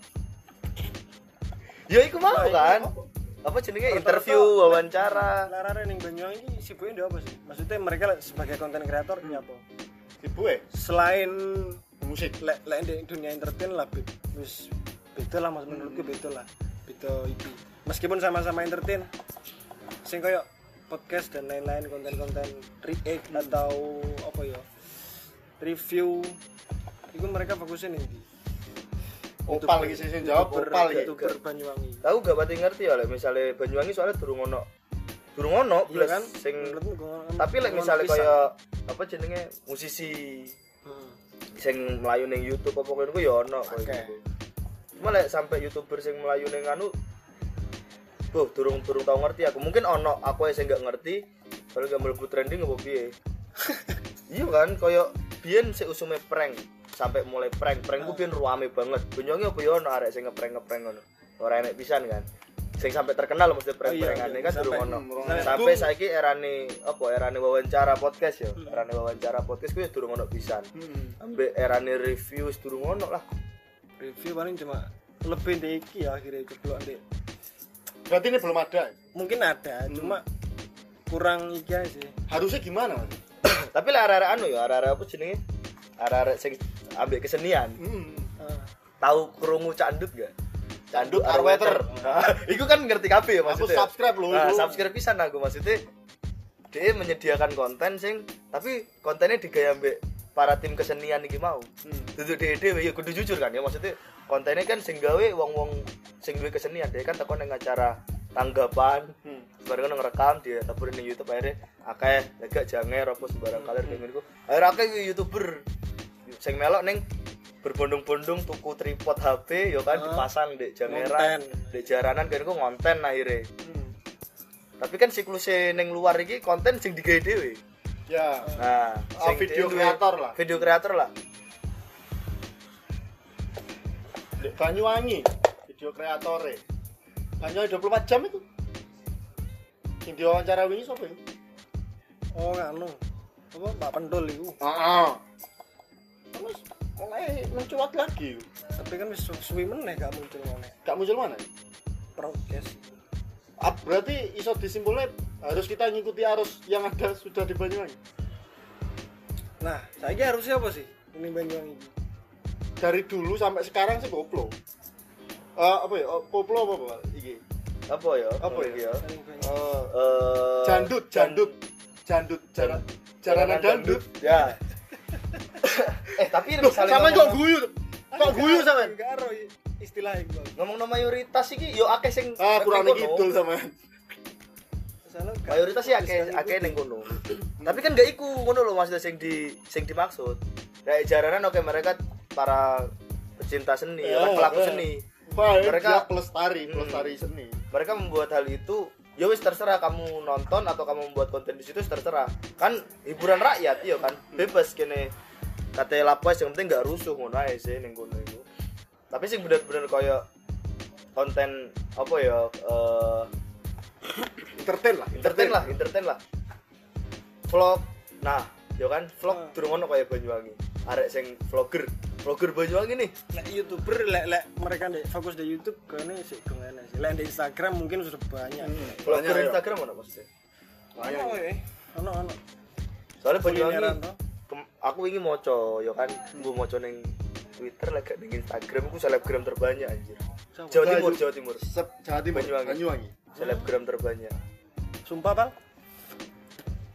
Ya iku mau kan. apa? Apa jenenge interview, wawancara. Larare ning Banyuwangi iki sibuknya apa sih? Maksudnya mereka sebagai konten kreator ini apa? Ibu eh Selain musik. lek lek di dunia entertain lah wis beda lah mas menurutku beda lah beda iki meskipun sama-sama entertain sing kayak podcast dan lain-lain konten-konten react atau apa ya review itu mereka fokusin nih Opal lagi sih sing jawab opal iki. youtuber Banyuwangi Tahu gak pati ngerti ya lek misale Banyuwangi soalnya durung ono. Durung ono iya kan sing tapi lek misale pisan. kaya apa jenenge musisi Hmm. sing melayu ning YouTube apa ngono ku ya ono koyo Oke. gitu. Cuma lek sampai YouTuber sing melayu ning anu Tuh, durung durung tau ngerti aku. Mungkin ono aku aja sing gak ngerti. Kalau gak mlebu trending apa piye. iya kan, koyo biyen sik usume prank sampai mulai prank. Prank ku biyen ruame banget. Banyuwangi apa ya ono arek sing ngeprank-ngeprank ngono. Ora enek pisan kan. Sing sampai terkenal mesti prank-prankane iya. kan durung ono. sampai boom. saiki erane apa erane wawancara podcast ya. Erane wawancara podcast ku ya durung ono pisan. Hmm. Ambek erane review durung ono lah. review paling cuma lebih dari iki ya akhirnya jeblok ndek Berarti ini belum ada. mungkin ada cuma kurang aja sih Harusnya gimana, Mas? Tapi lah arek-arek anu ya, arek-arek apa jenenge? Arek-arek sing ambek kesenian. Hmm. Ah. Tahu krungu candut gak? Candut Arweter. Nah, iku kan ngerti kabeh ya Aku maksudnya. subscribe loh. Nah, itu. subscribe pisan aku maksudnya. Dia menyediakan konten sing tapi kontennya digaya ambek para tim kesenian iki mau. Hmm. Duduk dhewe ya kudu jujur kan ya maksudnya kontennya kan sing gawe wong-wong sing duwe kesenian dia kan teko ning acara tanggapan Hmm. bareng ngerekam dia taburin di YouTube akhirnya akeh agak janger apa sembarang kalir kayak gitu akhirnya akeh youtuber sing melok neng berbondong-bondong tuku tripod HP yo kan Ah, dipasang di ngonten. jangeran di jaranan kan kok ngonten akhirnya Hmm. tapi kan siklusnya neng luar iki konten sing digawe dhewe Ya. nah Ah, video kreator lah. video kreator lah Banyuwangi video kreatore Banyuwangi 24 jam itu yang diwawancara wingi sapa ya? oh nganu apa Pak Pendul itu Heeh. Terus mulai mencuat lagi. tapi kan wis su- suwi meneh gak muncul meneh Gak muncul mana? progres Ah, berarti iso disimpulnya harus kita ngikuti arus yang ada sudah di Banyuwangi. nah saya harusnya apa sih ini Banyuwangi Dari dulu sampai sekarang sih koplo. Eh apa ya? Oh, koplo apa Pak? Iki. apa ya Apa ya? ya. Eh, Eh, jandut, jandut. Jandut, jaran jaranan dandut. ya eh tapi Loh, misalnya sama kok ngomong, guyu. Kok guyu sama? Enggak istilah itu. ngomong mayoritas iki yo akeh sing Ah, kurang neng kidul sama. Mayoritas sih akeh akeh ning kono tapi kan gak iku ngono lho maksudnya sing di sing dimaksud kayak jaranan oke mereka para pecinta seni Ya, ya, pelaku ya. seni. Wah, Mereka- pelestari, Hmm. pelestari seni. mereka membuat hal itu ya wis terserah kamu nonton atau kamu membuat konten di situ terserah. Kan hiburan rakyat iya kan? Bebas kene. Kata lapas yang penting gak rusuh ngono ae sih ning kono iku tapi sing bener-bener kaya konten apa ya eh, Entertain lah, entertain. lah entertain lah. Vlog nah ya kan vlog Hmm. durung ono kaya Banyuwangi arek sing vlogger vlogger Banyuwangi nih Lek youtuber lek lek mereka di, fokus di YouTube kene sih kene sih. Lek di Instagram mungkin sudah banyak. vlogger Banyak, ya. Instagram mana maksudnya Ono ya. Ono ono. soalnya Banyuwangi aku ingin moco ya kan gue moco neng Twitter lagi neng Instagram aku selebgram terbanyak anjir? Jawa Timur Jawa Timur Jawa Timur, Banyuwangi. Banyuwangi. selebgram terbanyak Sumpah, Bang.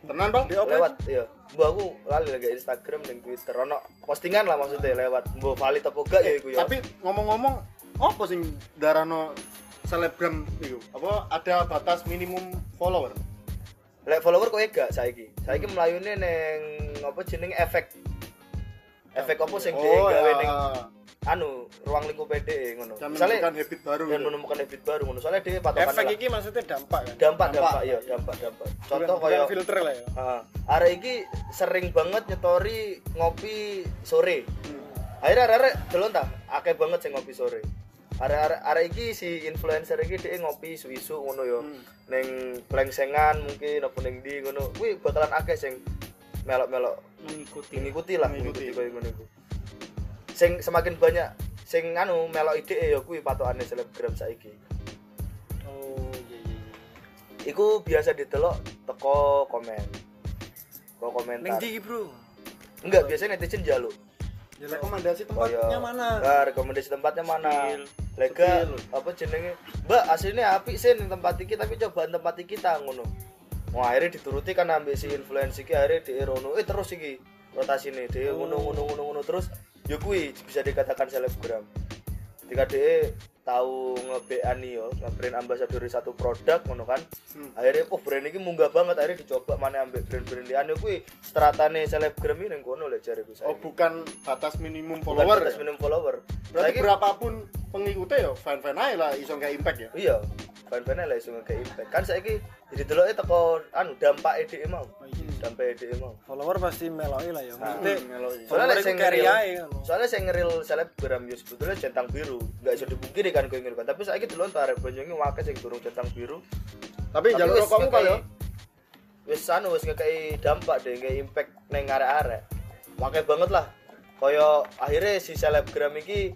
Tenan, Bang? Di lewat ya mbak aku lali lagi Instagram dan Twitter ono postingan lah maksudnya lewat mbak valid apa enggak ya iku ya Tapi ngomong-ngomong, apa sing darano selebgram itu? Apa ada batas minimum follower? lek follower kok gak saiki saiki melayune neng apa jenenge efek efek apa sing dia gawe ya. Neng anu ruang lingkup PD ngono Dan misalnya menemukan habit baru. dan gitu. menemukan habit baru ngono soalnya dia patokan Efek iki maksudnya dampak kan. dampak Dampak. dampak iya dampak dampak contoh kaya filter lah ya. Ah, arek iki sering banget nyetori ngopi sore. Akhirnya arek delon ta, akeh banget sing ngopi sore. Arek arek iki si influencer iki dia ngopi isu-isu ngono yo. Hmm. Ning plengsengan mungkin apa ning ndi ngono. Kuwi bakalan akeh sing melok-melok mengikuti ngikuti lah Mengikuti. ngikuti koyo ngono iku. Sing semakin banyak sing anu melok ide ya kuwi patokane selebgram saiki. Oh, iya iya iya. Iku biasa ditelok teko komen. Teko komentar. Ning iki, Bro? Enggak, biasanya netizen jaluk. Ya, Rekomendasi tempatnya mana? Nah, rekomendasi tempatnya mana? Lega apa jenenge? Mbak, aslinya apik sih ning tempat iki tapi cobaan tempat iki kita ngono. Wah, akhirnya dituruti kan ambil si influencer iki akhirnya di rono. Eh terus iki rotasi nih dia ngono ngono ngono ngono terus ya kuwi bisa dikatakan selebgram. Ketika dia tahu nge-BA nih yo, nge-brand ambassador satu produk ngono kan. Hmm. Akhirnya oh brand ini munggah banget akhirnya dicoba mana ambil brand-brand liane kuwi stratane selebgram ini kono lek jariku saya. Oh, bukan batas minimum Bukan follower. batas ya? minimum follower. Berarti Saiki- berapapun pengikutnya ya fan-fan aja lah iso kayak impact ya. iya fan-fan lah iso kayak impact kan saiki jadi delok teko anu dampak EDE mau Oh, iya. dampak EDE mau Follower pasti meloki lah ya. Maksudnya Hmm, meloi. Soalnya carry ngeril- soalnya saya ngeril selebgram ya sebetulnya centang biru nggak bisa dipungkiri kan kowe ngeril kan tapi saiki delok tuh arek Banyuwangi wakil sing durung centang biru Tapi Tapi jalur rokokmu kali ya. wis anu wis ngekei dampak deh ngekei impact neng arek-arek Makanya banget lah kaya akhirnya si selebgram iki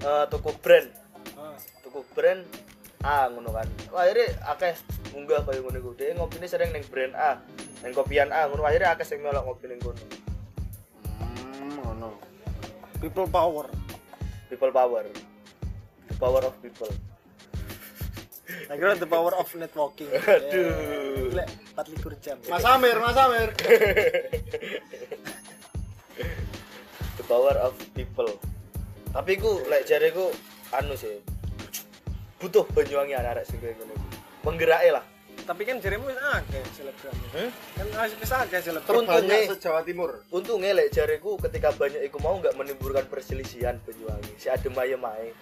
eh, tuku brand Ah. tuku brand A ngono kan Wah, akhirnya akeh munggah kaya ngono iku dia ngopine sering neng brand A neng kopian A ngono akhirnya akeh sing melok ngopi neng kono Hmm, ngono. People power. people power the power of people Saya kira the power of networking. Aduh. Lek 24 jam. Mas Amir, Mas Amir. the power of people tapi ku lek jareku anu sih butuh Banyuwangi anak-anak sing kaya ngono iku. menggerai lah Tapi kan jarimu wis akeh selebgram. hmm? Kan wis akeh selebgram. Untungnya- se-Jawa Timur. untungnya lek jareku ketika banyak iku mau nggak menimbulkan perselisihan Banyuwangi si adem ayem ae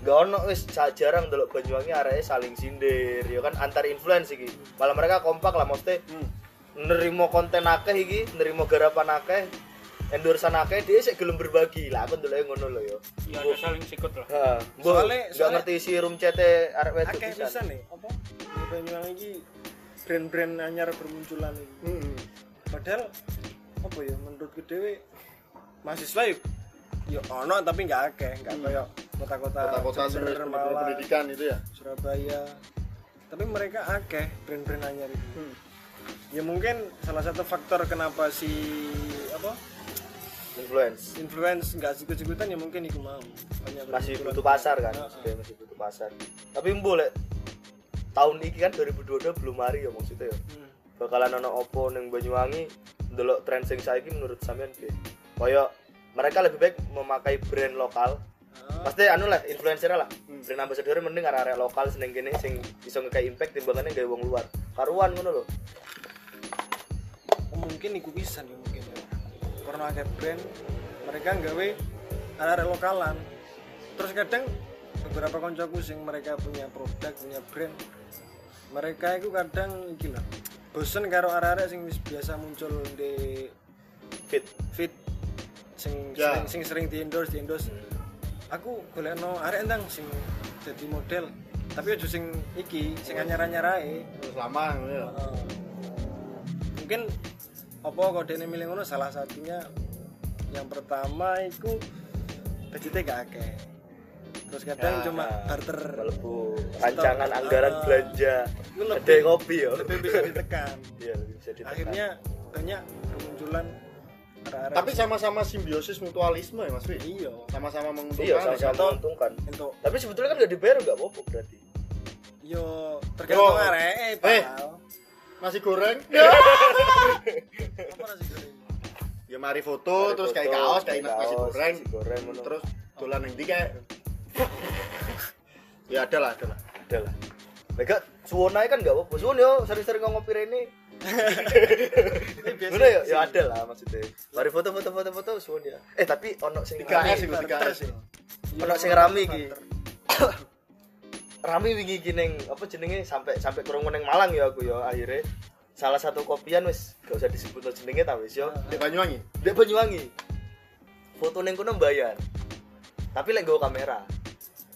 nggak ono wis jarang delok Banyuwangi areke saling sindir ya kan antar influence iki malah mereka kompak lah maksudnya Hmm. nerimo konten akeh iki nerimo garapan akeh endorsean akeh dia sik gelem berbagi lah aku ndelok ngono lho yo ya ada saling sikut lah Heeh. Soale- nggak soale- ngerti si room cete arek wedok akeh pisan. nih apa Banyuwangi iki brand-brand anyar bermunculan iki Hmm. padahal apa ya menurutku dewe mahasiswa yuk yo ono tapi nggak akeh nggak kayak kota-kota Kota-kota Malang, pendidikan itu ya. Surabaya tapi mereka akeh brand-brand anyar itu Hmm. ya mungkin salah satu faktor kenapa si apa influence. Influence nggak sikut-sikutan ya mungkin iku mau. Masih butuh pasar kan. Maksudnya masih butuh pasar. Tapi boleh tahun ini kan 2022 belum hari ya maksudnya ya? Hmm. bakalan ono opo ning Banyuwangi ndelok tren sing saiki menurut sampean piye? Kaya mereka lebih baik memakai brand lokal. Ah, pasti anu lah influencer lah. Brand ambassador mending arek-arek lokal seneng kene sing iso ngekei impact timbangannya gawe wong luar. Karuan ngono lho. Oh, mungkin iku bisa nih mungkin ya karena ada brand mereka nggawe arek lokalan. Terus kadang beberapa koncoku sing mereka punya produk punya brand mereka itu kadang iki lah bosen karo arek-arek sing biasa muncul di fit fit sing Ya. sering, sing sering di endorse di endorse. Aku golek no arek entang sing jadi model tapi aja sing iki sing anyar-anyar ae. Terus lama gitu ya. Mungkin apa dene milih ngono? Salah satunya yang pertama itu budgetnya gak akeh. Terus kadang Nah, cuma nah, barter melebu rancangan Stok. anggaran Ah. belanja Itu lebih- gede kopi ya. lebih bisa ditekan. Iya lebih bisa ditekan. Akhirnya banyak arah-arah. Tapi sama-sama simbiosis mutualisme ya Mas Wi. iya. Sama-sama menguntungkan. iya sama-sama Atau- menguntungkan. Untuk tapi sebetulnya kan gak dibayar nggak apa-apa berarti. Yo tergantung arek eh Eh. Nasi goreng. apa nasi goreng ya mari foto terus kayak kaos kayak nasi goreng. nasi goreng ngono. Terus dolan ning ndi kayak. ya ada lah, ada lah. ada lah Mega suwon kan nggak apa-apa suwon yo sering-sering ngopi rene Ini biasa Ngono ya, ya ada lah maksudnya. Mari foto foto foto foto suwun ya. Eh tapi ono sing 3S iku barter 3S. sih. Iya, ono sing rame iki. Rame wingi iki ning apa jenenge sampai sampai kurang ning Malang ya aku ya akhirnya salah satu kopian wis gak usah disebut jenenge ta wis yo. Di Banyuwangi. Dek Banyuwangi. Foto ning kono bayar. Tapi lek nggo kamera.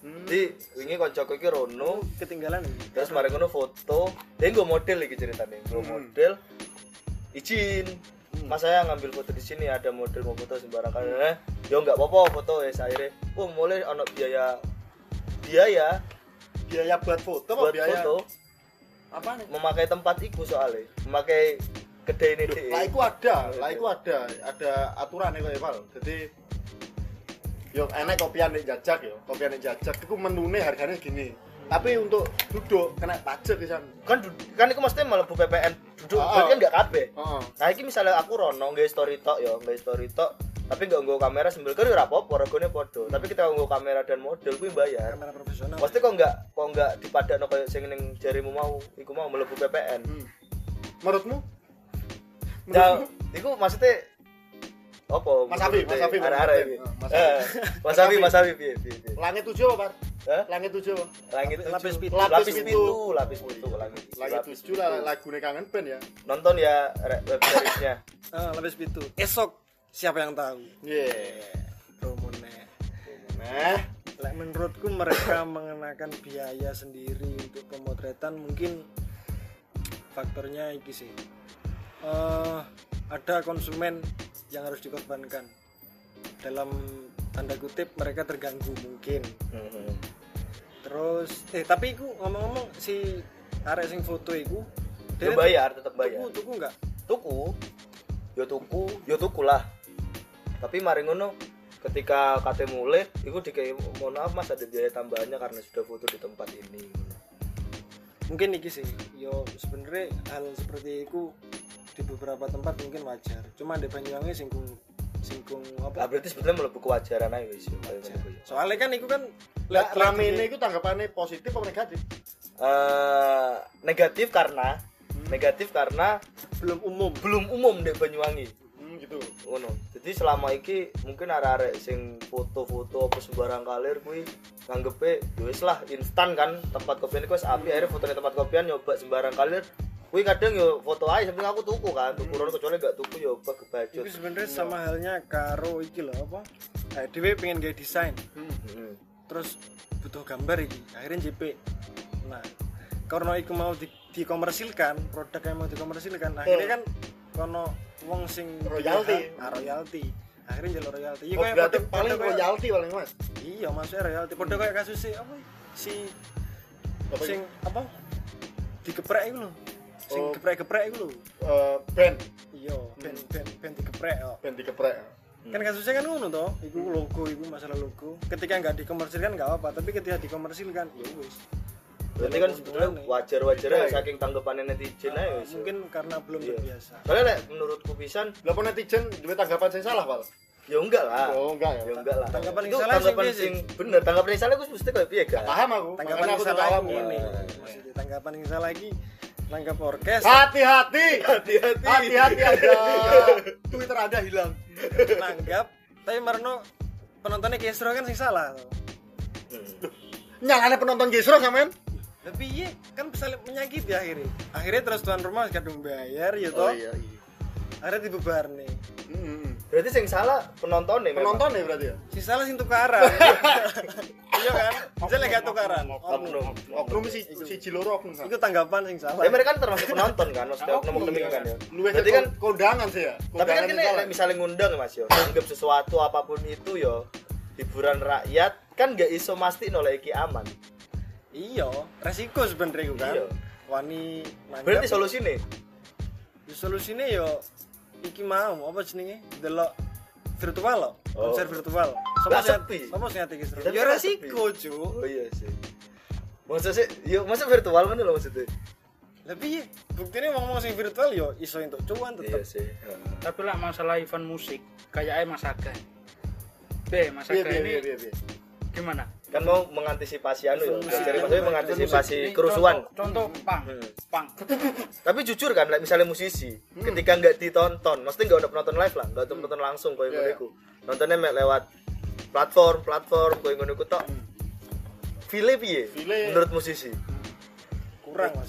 Hmm. Jadi wingi koncoku iki rono ketinggalan terus mari ngono foto dia gue model iki ceritanya gue Hmm. model izin mas saya ngambil foto di sini ada model mau foto sembarang kali eh yo nggak apa-apa foto ya akhirnya oh mulai ono biaya biaya Biaya buat foto buat biaya? foto apa nih memakai tempat itu soalnya memakai kedai ini deh Lah iku ada, lah iku ada, ada aturan ya Pak Val. Jadi yo enak kopian nek jajak yo, kopian nek jajak iku menune harganya gini. Tapi untuk duduk kena pajak di sana. kan kan itu maksudnya malah PPN duduk Oh. berarti kan nggak kabeh Heeh. nah ini misalnya aku rono nggak story tok yo nggak story tok tapi nggak nggak kamera sambil kan ora apa-apa regane podo tapi kita nggak kamera dan model kuwi bayar kamera profesional Pasti kok nggak kok nggak dipadakno kayak sing ning jarimu mau, iku mau mlebu PPN. Hmm. Menurutmu? Ya, Menurutmu? iku maksudnya apa? Mas Habib, Mas Habib, Arah-arah Mas iki. Habib. Mas Eh, Mas Habib, Mas Habib piye piye. piye. Langit tujuh apa? Hah? Langit tujuh? Langit Lapis tujuh. pitu. Lapis Lapis pitu, pitu. lapis pitu, langit. Langit Lapis tujuh lah lagune kangen band ya. Nonton ya web seriesnya. ah lapis pitu esok siapa yang tahu Yeah. nih Nah, Lek menurutku mereka mengenakan biaya sendiri untuk pemotretan mungkin faktornya iki sih Eh, ada konsumen yang harus dikorbankan dalam tanda kutip mereka terganggu mungkin Mhm. terus eh tapi iku ngomong-ngomong si arek sing foto iku Ya bayar, tetap bayar. tuku tuku enggak Tuku. Yo tuku, yo tuku lah. Tapi mari ngono ketika kate mulai iku dikai mohon maaf Mas ada biaya tambahannya karena sudah foto di tempat ini. mungkin iki sih yo sebenarnya hal seperti itu di beberapa tempat mungkin wajar cuma di Banyuwangi singgung singgung Nah, apa berarti sebetulnya melebu kewajaran aja wis kuwi. soalnya kan itu kan lah lagi- rame ini itu tanggapannya positif apa negatif? Eh, negatif karena negatif karena belum umum belum umum di Banyuwangi. Hmm, gitu. Ngono. Jadi selama iki mungkin arek-arek sing foto-foto apa sembarang kalir kuwi nganggepe ya wis lah instan kan tempat kopian iku wis api akhirnya fotonya tempat kopian nyoba sembarang kalir Kuwi kadang yo foto aja sampe aku tuku kan, tuku rono kecuali gak tuku yo bag baju. Itu sebenarnya sama halnya karo iki lho apa? Nah, dhewe pengen gawe desain, Heeh. terus butuh gambar iki. Akhirnya JP. Nah, karena iku mau di, dikomersilkan, produk yang mau dikomersilkan, akhirnya kan kono wong sing Royalti. Ah, royalti. Akhirnya jalur royalti. Iya Oh, kayak berarti podo- paling podo royalti paling mas Iya, maksudnya royalti. Padha kayak kasus si apa? Si Apa sing apa? Digeprek iku lho. Sing Oh. geprek-geprek iku lho. Eh, band Iya, ben ben ben digeprek kok. band dikeprek kan kasusnya kan ngono toh iku logo iku masalah logo ketika nggak dikomersilkan nggak apa tapi ketika dikomersilkan ya wis Berarti kan sebetulnya wajar-wajar ya saking tanggapannya netizen aja wis. mungkin karena belum Iya. terbiasa. Soalnya lek menurutku pisan pun netizen? Dua tanggapan saya salah pal ya enggak lah. oh enggak ya. Ya enggak lah. Tanggapan yang salah sih tanggapan sing bener, tanggapan yang salah itu mesti kayak piye kan? paham aku. Tanggapan yang aku salah ini tanggapan yang salah lagi nanggap orkes. Hati-hati! Hati-hati. hati-hati ada Twitter ada hilang. Nanggap tapi Marno penontonnya Kestro kan sing salah. Toh. nyalane penonton Gesro sampean tapi iya kan bisa menyakiti akhirnya. Akhirnya terus tuan rumah kadung bayar ya toh? Oh iya iya. Akhirnya dibubar nih. Mm-mm. Berarti sing salah penonton nih penonton ya berarti ya? Si salah sing tukaran. Iya kan? Bisa gak tukaran. Oknum. oknum si si Ciloro oknum itu tanggapan sing salah. Ya mereka kan termasuk penonton kan, maksudnya oknum oknum Iya. kan ya. Berarti kan kondangan sih ya? Tapi kan kini sih lek misalnya ngundang Mas yo, anggap sesuatu apa pun itu yo. Hiburan rakyat kan gak iso masti nolak iki aman. Iya resiko sebenarnya itu kan Iya. wani Berarti solusi nih Ya, solusinya yo iki mau apa jenenge delok virtual lo Oh. konser virtual Lah, siapa sepi. sama sing ati Kisro Tapi ya resiko cu Oh iya sih. Masa sih, yo masa virtual kan loh maksudnya. lebih buktinya ngomong sing virtual yo iso untuk cuan Iya tetep sih. tapi lah masalah event musik kayaknya Mas Aga B Mas Iya, Aga iya, ini iya, iya, iya. gimana Kan mau mengantisipasi anu ya, jadi maksudnya mengantisipasi kerusuhan. contoh, contoh pang Hmm. pang Tapi jujur kan, like, misalnya musisi, ketika nggak ditonton, mesti nggak ada penonton live lah, nggak ada penonton langsung kau yang Iya. yeah. Nontonnya mek lewat platform, platform kau yang ngono tok. File piye? Menurut musisi. kurang mas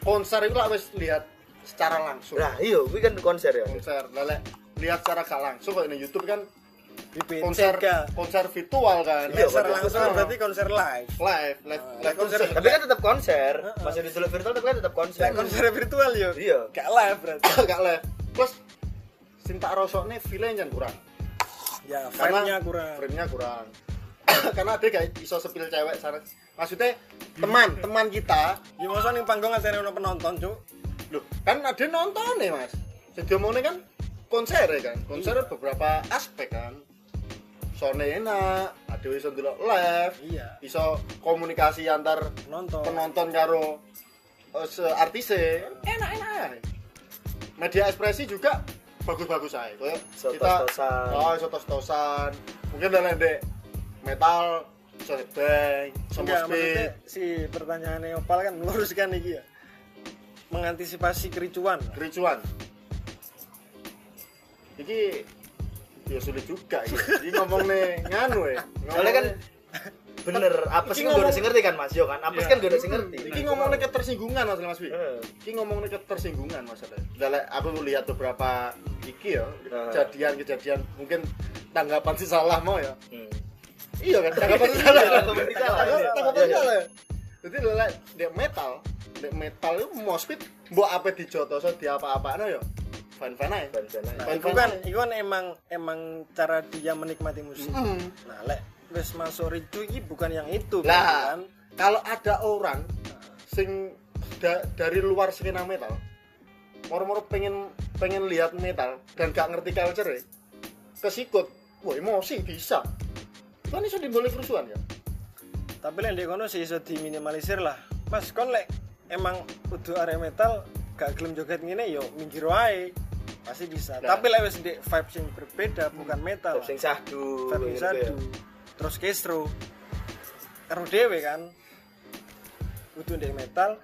konser itu lah wis lihat secara langsung Nah, iya, kuwi kan konser ya. konser lele lihat secara gak langsung kok di YouTube kan konser konser virtual kan? Iya, konser langsung berarti konser live. Live live live konser. konser. Tapi kan tetap konser, masih disulut virtual tapi kan tetap konser. Lah konser virtual yo. Iya. gak live berarti. Gak live. Plus sing tak rosokne feel jan kurang. Ya karena vibe-nya kurang. frame-nya kurang. Karena ada kayak iso sepil cewek sana maksudnya teman teman kita. Ya masa ning panggung ada ono penonton cuk? Loh kan ada nonton nih mas. Jadi omongnya kan konser ya kan? Konser beberapa aspek kan soalnya enak ada iso dulu live iya. iso komunikasi antar nonton penonton karo uh, artise. Enak enak ae. media ekspresi juga bagus-bagus aja kayak kita Sotos-tosan. oh iso tos-tosan mungkin dalam dek metal iso enggak maksudnya moshpit si pertanyaannya Opal kan meluruskan iki ya. Mengantisipasi kericuan. Kericuan. Iki ya sulit juga ya. ini ngomong nih nganu ya Soalnya kan bener, apa sih gue udah ngomong- sing ngerti kan Mas Yo kan? Apa sih Iya. kan gue udah sing ngerti. Iki ngomongnya ketersinggungan mas Mas Wi. Iki ngomongnya ketersinggungan masalahnya. Dalam aku lihat beberapa iki ya kejadian-kejadian mungkin tanggapan si salah mau ya. Hmm. Iya kan tanggapan si salah. Tanggapan si salah, iya. Iya, iya. salah. Jadi lelek dek metal, dek metal itu mospit mbok apa dijotoso di apa-apaan ya. Fine fine aja. Ban-ban aja. Nah, Fine, itu kan aja. itu kan emang emang cara dia menikmati musik. Mm. Nah, lek wis masuk ricu iki bukan yang itu Lah, kan. kalau ada orang sing da- dari luar skena metal, moro-moro pengen pengen lihat metal dan gak ngerti culture ya, kesikut, wah emosi bisa. Kan iso dimulai kerusuhan ya. Tapi lek ndek kono sih iso diminimalisir lah. Mas kon lek emang kudu area metal gak gelem joget ngene yo minggir wae. Pasti bisa. Nah. Tapi lek wis ndek vibe sing berbeda bukan metal. Sing sahdu. Vibe gitu sadu. Terus kestro. Karo dhewe kan. Kudu ndek metal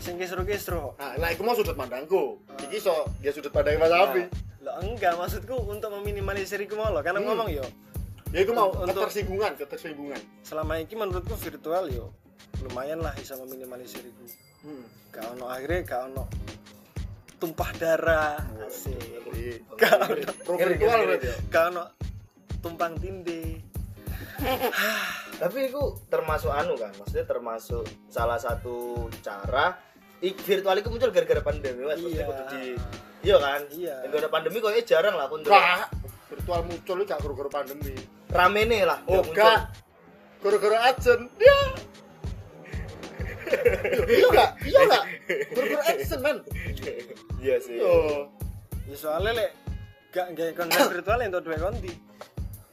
sing kestro-kestro. Nah, lah iku mau sudut pandangku. Iki so dia sudut pandang Mas Abi. Lah enggak maksudku untuk meminimalisir iku mau loh. Karena Hmm. ngomong yo Ya iku mau Untuk- ketersinggungan, ketersinggungan. selama ini menurutku virtual yo lumayan lah bisa meminimalisir itu Hmm. gak ono akhirnya gak ono tumpah darah. Asik. Gak ono. Pro virtual berarti ya? gak ono tumpang tindih. Tapi itu termasuk anu kan maksudnya termasuk salah satu cara i- virtual itu muncul gara-gara pandemi mas. Iya. kudu di iya kan? Iya. Yang ada pandemi kok jarang lah aku Wah, virtual muncul itu gak gara-gara pandemi. Rame nih lah oh gak. Gara-gara ajen dia iya gak iya gak gara-gara ajen men. Iya sih. Yo. Ya soalnya lek gak gak konten virtual yang duwe konti.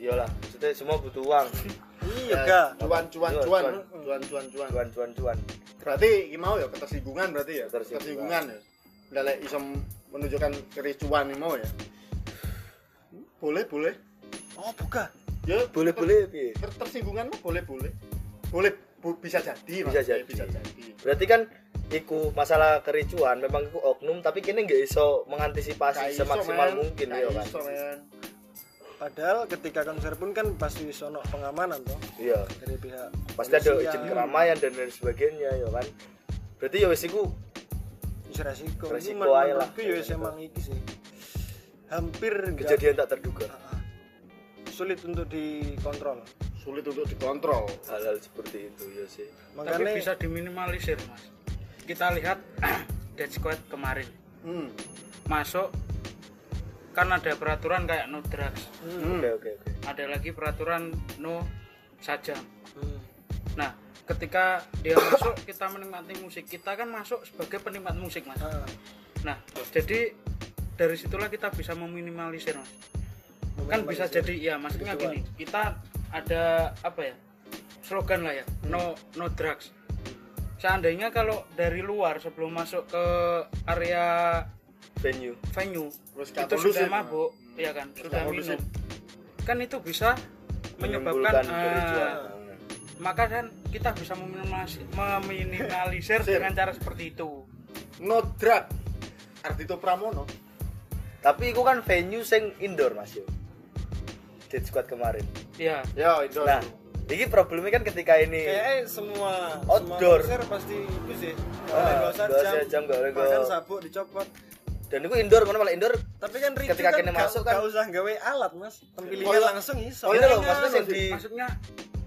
Iyalah maksudnya semua butuh uang. Iya gak. Cuan cuan cuan. cuan. cuan cuan cuan. Cuan cuan berarti mau ya ketersinggungan berarti ya? Ketersinggungan. ya? Nggak lek iso menunjukkan kericuan ini mau ya? Boleh boleh. Oh buka. Ya boleh boleh tersinggungan mah boleh boleh boleh bisa jadi bisa maksudnya, jadi. Bisa jadi. Berarti kan iku masalah kericuan memang iku oknum tapi kini nggak iso Gak mengantisipasi iso, semaksimal men. mungkin Gak ya kan iso, padahal ketika konser pun kan pasti sono pengamanan toh. Iya. Dari pihak pasti ada izin keramaian dan lain sebagainya ya kan. Berarti ya wis iku Wis resiko. Resiko aja lah. ya wis emang iki sih. Hampir kejadian tak terduga. Ah, ah. sulit untuk dikontrol sulit untuk dikontrol. Hal-hal seperti itu ya sih. Tapi makanya bisa diminimalisir mas. Kita lihat Dead Squad kemarin. Hmm. masuk kan ada peraturan kayak no drugs. Hmm. oke oke oke. Ada lagi peraturan no sajam. Hmm. nah ketika dia masuk kita menikmati musik. Kita kan masuk sebagai penikmat musik mas. Ah, nah jadi dari situlah kita bisa meminimalisir mas. Kan bisa jadi ya maksudnya gini kita ada apa ya slogan lah ya no no drugs. Seandainya kalau dari luar sebelum masuk ke area venue. venue itu sudah mabuk ya kan? Terus sudah minum. kan itu bisa menyebabkan kericuan. maka kan kita bisa meminimalisir, meminimalisir Sir. dengan cara seperti itu. No drug. Ardito Pramono. Tapi itu kan venue sing indoor mas yo Dead Squad kemarin ya ya itu nah ini problemnya kan ketika ini kayaknya semua Outdoor. semua pasti itu sih Ah, nggak usah jam, jam, nggak boleh bahkan go. sabuk dicopot dan itu indoor mana malah indoor tapi kan Ricu Ketika kan kene gak- masuk kan- gak usah gawe alat mas tampilnya Oh, iya. langsung iso oh ini loh iya, maksudnya yang di maksudnya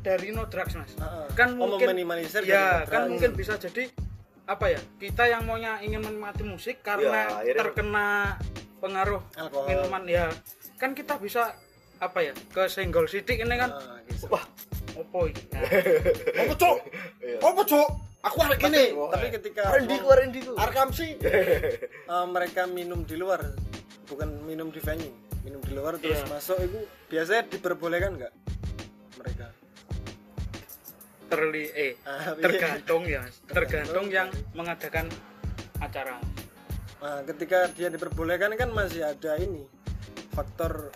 dari no drugs mas Ah, ah. kan Oh, mungkin meminimalisir ya kan drugs. mungkin bisa jadi apa ya kita yang maunya ingin menikmati musik karena Ya, terkena pengaruh Alkohol. minuman ya kan kita bisa apa ya ke senggol sidik ini kan. Gitu. wah opo iki? Nah, apa cok Iya. apa cok aku ada gini. Tapi ketika Rendi ku Rendi ku? Arkam sih eh, mereka minum di luar bukan minum di venue minum di luar terus Iya. masuk itu biasanya diperbolehkan nggak mereka? Terli eh Ah, iya. tergantung ya tergantung yang mengadakan acara. Nah ketika dia diperbolehkan kan masih ada ini faktor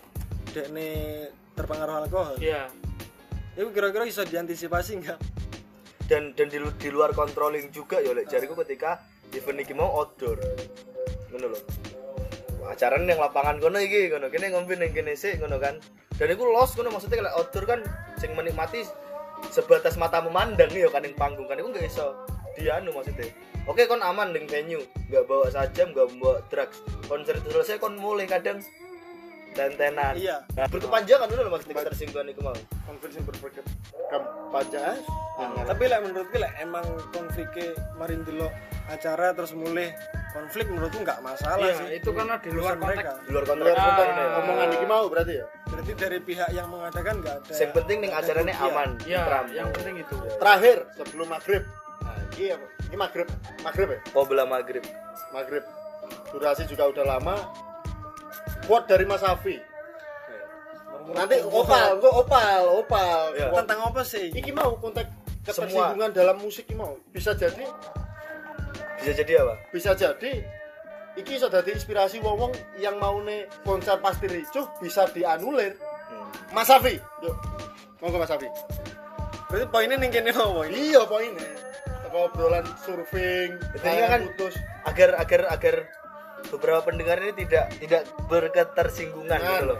dekne terpengaruh alkohol. Ya itu kira-kira bisa diantisipasi nggak? Dan dan di, di luar controlling juga ya lek jariku ketika event iki mau outdoor. Ngono lho. Acaranya yang lapangan kono iki ngono. Kene ngombe ning kene sik ngono kan. Dan iku los ngono maksudnya lek outdoor kan sing menikmati sebatas mata memandang ya kan ning panggung kan iku nggak iso dianu maksudnya. Oke kon aman ning venue. Nggak bawa sajam nggak bawa drugs. Konser itu selesai kon mulai kadang tentenan. Iya. nah, berkepanjangan dulu maksudnya ketersinggungan itu mau konflik yang kampanye tapi lah menurutku lah emang konfliknya marin dulu acara terus mulai konflik menurutku nggak masalah Iya, sih. itu karena di luar mereka. di luar konteks ini. omongan iki mau berarti ya? Berarti dari pihak yang mengadakan nggak ada yang penting ada acaranya aman ya tentram. yang penting itu. Terakhir sebelum maghrib. Nah. Ini apa ini maghrib. Maghrib ya? Oh belah maghrib. Maghrib. Durasi juga udah lama quote dari Mas Safi nanti opal kok opal opal. Ya. Tentang apa sih? Iki mau konteks ketersinggungan dalam musik ini mau. Bisa jadi. Bisa jadi apa? Bisa jadi. Iki iso dadi inspirasi wong-wong yang mau nih konser pasti ricuh bisa dianulir. Hmm. Mas Safi yuk. Monggo Mas Safi berarti poinnya nih kene apa iya poinnya. Teko obrolan surfing Intinya kan- putus. agar agar agar beberapa pendengar ini tidak tidak berketersinggungan Nah, gitu loh.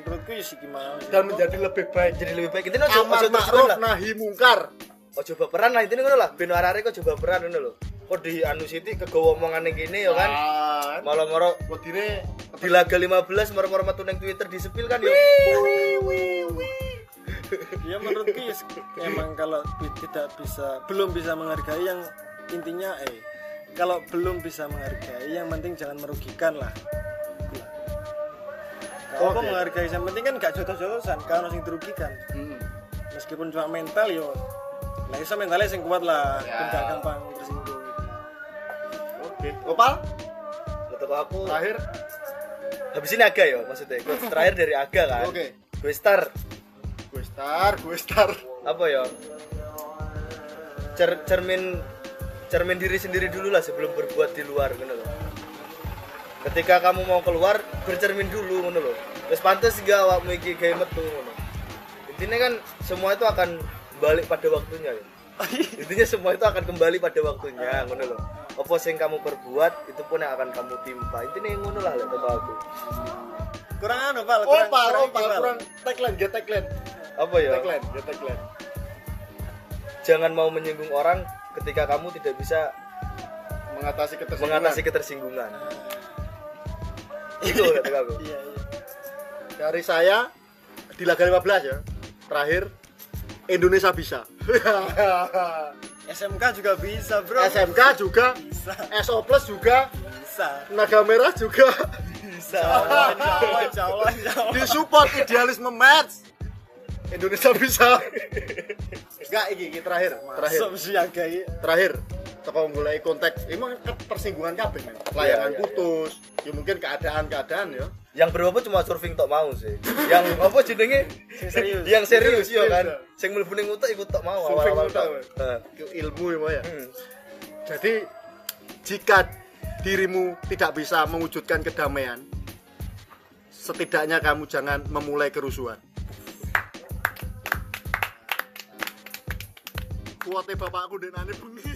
Menurutku ya sih gimana sih. dan menjadi lebih baik jadi lebih baik. Ojo terus ma'ruf lah. Nahi mungkar. Ojo baperan lah intinya ngono lah. Ben arek kok coba baperan ngono lho. Kok di anu Siti kegawa omongane gini ya kan? Kan? Malah moro wedine di laga 15 moro-moro metu nang Twitter disepil kan ya? Ya menurutku ya emang kalau tidak bisa belum bisa menghargai yang intinya eh kalau belum bisa menghargai yang penting jangan merugikan lah. Kalau Oke. kau menghargai yang penting kan gak jodoh-jodohan kan harus yang dirugikan. Hmm. meskipun cuma mental yo. Lah iso mentalnya sing kuat lah Ya. gak gampang tersinggung. Oke. Opal? Untuk aku terakhir. Habis ini Aga ya maksudnya. Quotes terakhir dari Aga kan? Oke. Gue star. Gue star gue star. Apa ya Cer- cermin cermin diri sendiri dulu lah sebelum berbuat di luar gitu loh ketika kamu mau keluar bercermin dulu gitu loh terus pantas gak awakmu iki gawe metu ngono intinya kan semua itu akan balik pada waktunya ya. Intinya semua itu akan kembali pada waktunya ngono loh apa sing kamu perbuat itu pun yang akan kamu timpa. Intinya ngono lah lek aku kurang anu opal kurang, opal iki, Pal. kurang tagline get tagline. Apa ya? Tagline get tagline. Jangan mau menyinggung orang ketika kamu tidak bisa mengatasi ketersinggungan. mengatasi ketersinggungan. Itu kata aku. Iya iya. Dari saya di laga 15 ya terakhir Indonesia bisa. SMK juga bisa bro. SMK juga bisa. SO Plus juga bisa. Naga Merah juga. Bisa. Jawa Jawa Jawa Jawa. Disupport idealisme match Indonesia bisa. Enggak iki, iki terakhir terakhir. Siaga terakhir toko mulai kontak emang persinggungan kabeh men. Layangan Iya, iya, putus. Ya mungkin keadaan-keadaan ya. Yang berapa cuma surfing tok mau sih. Yang apa jenenge? Serius. yang serius ya kan? ya. sing mlebu ning utek ikut tok mau Surfing awal-awal utek, tok. Mas. Heeh. Ke ilmu ya ya. Hmm. jadi jika dirimu tidak bisa mewujudkan kedamaian setidaknya kamu jangan memulai kerusuhan kuatnya bapakku dan aneh bengi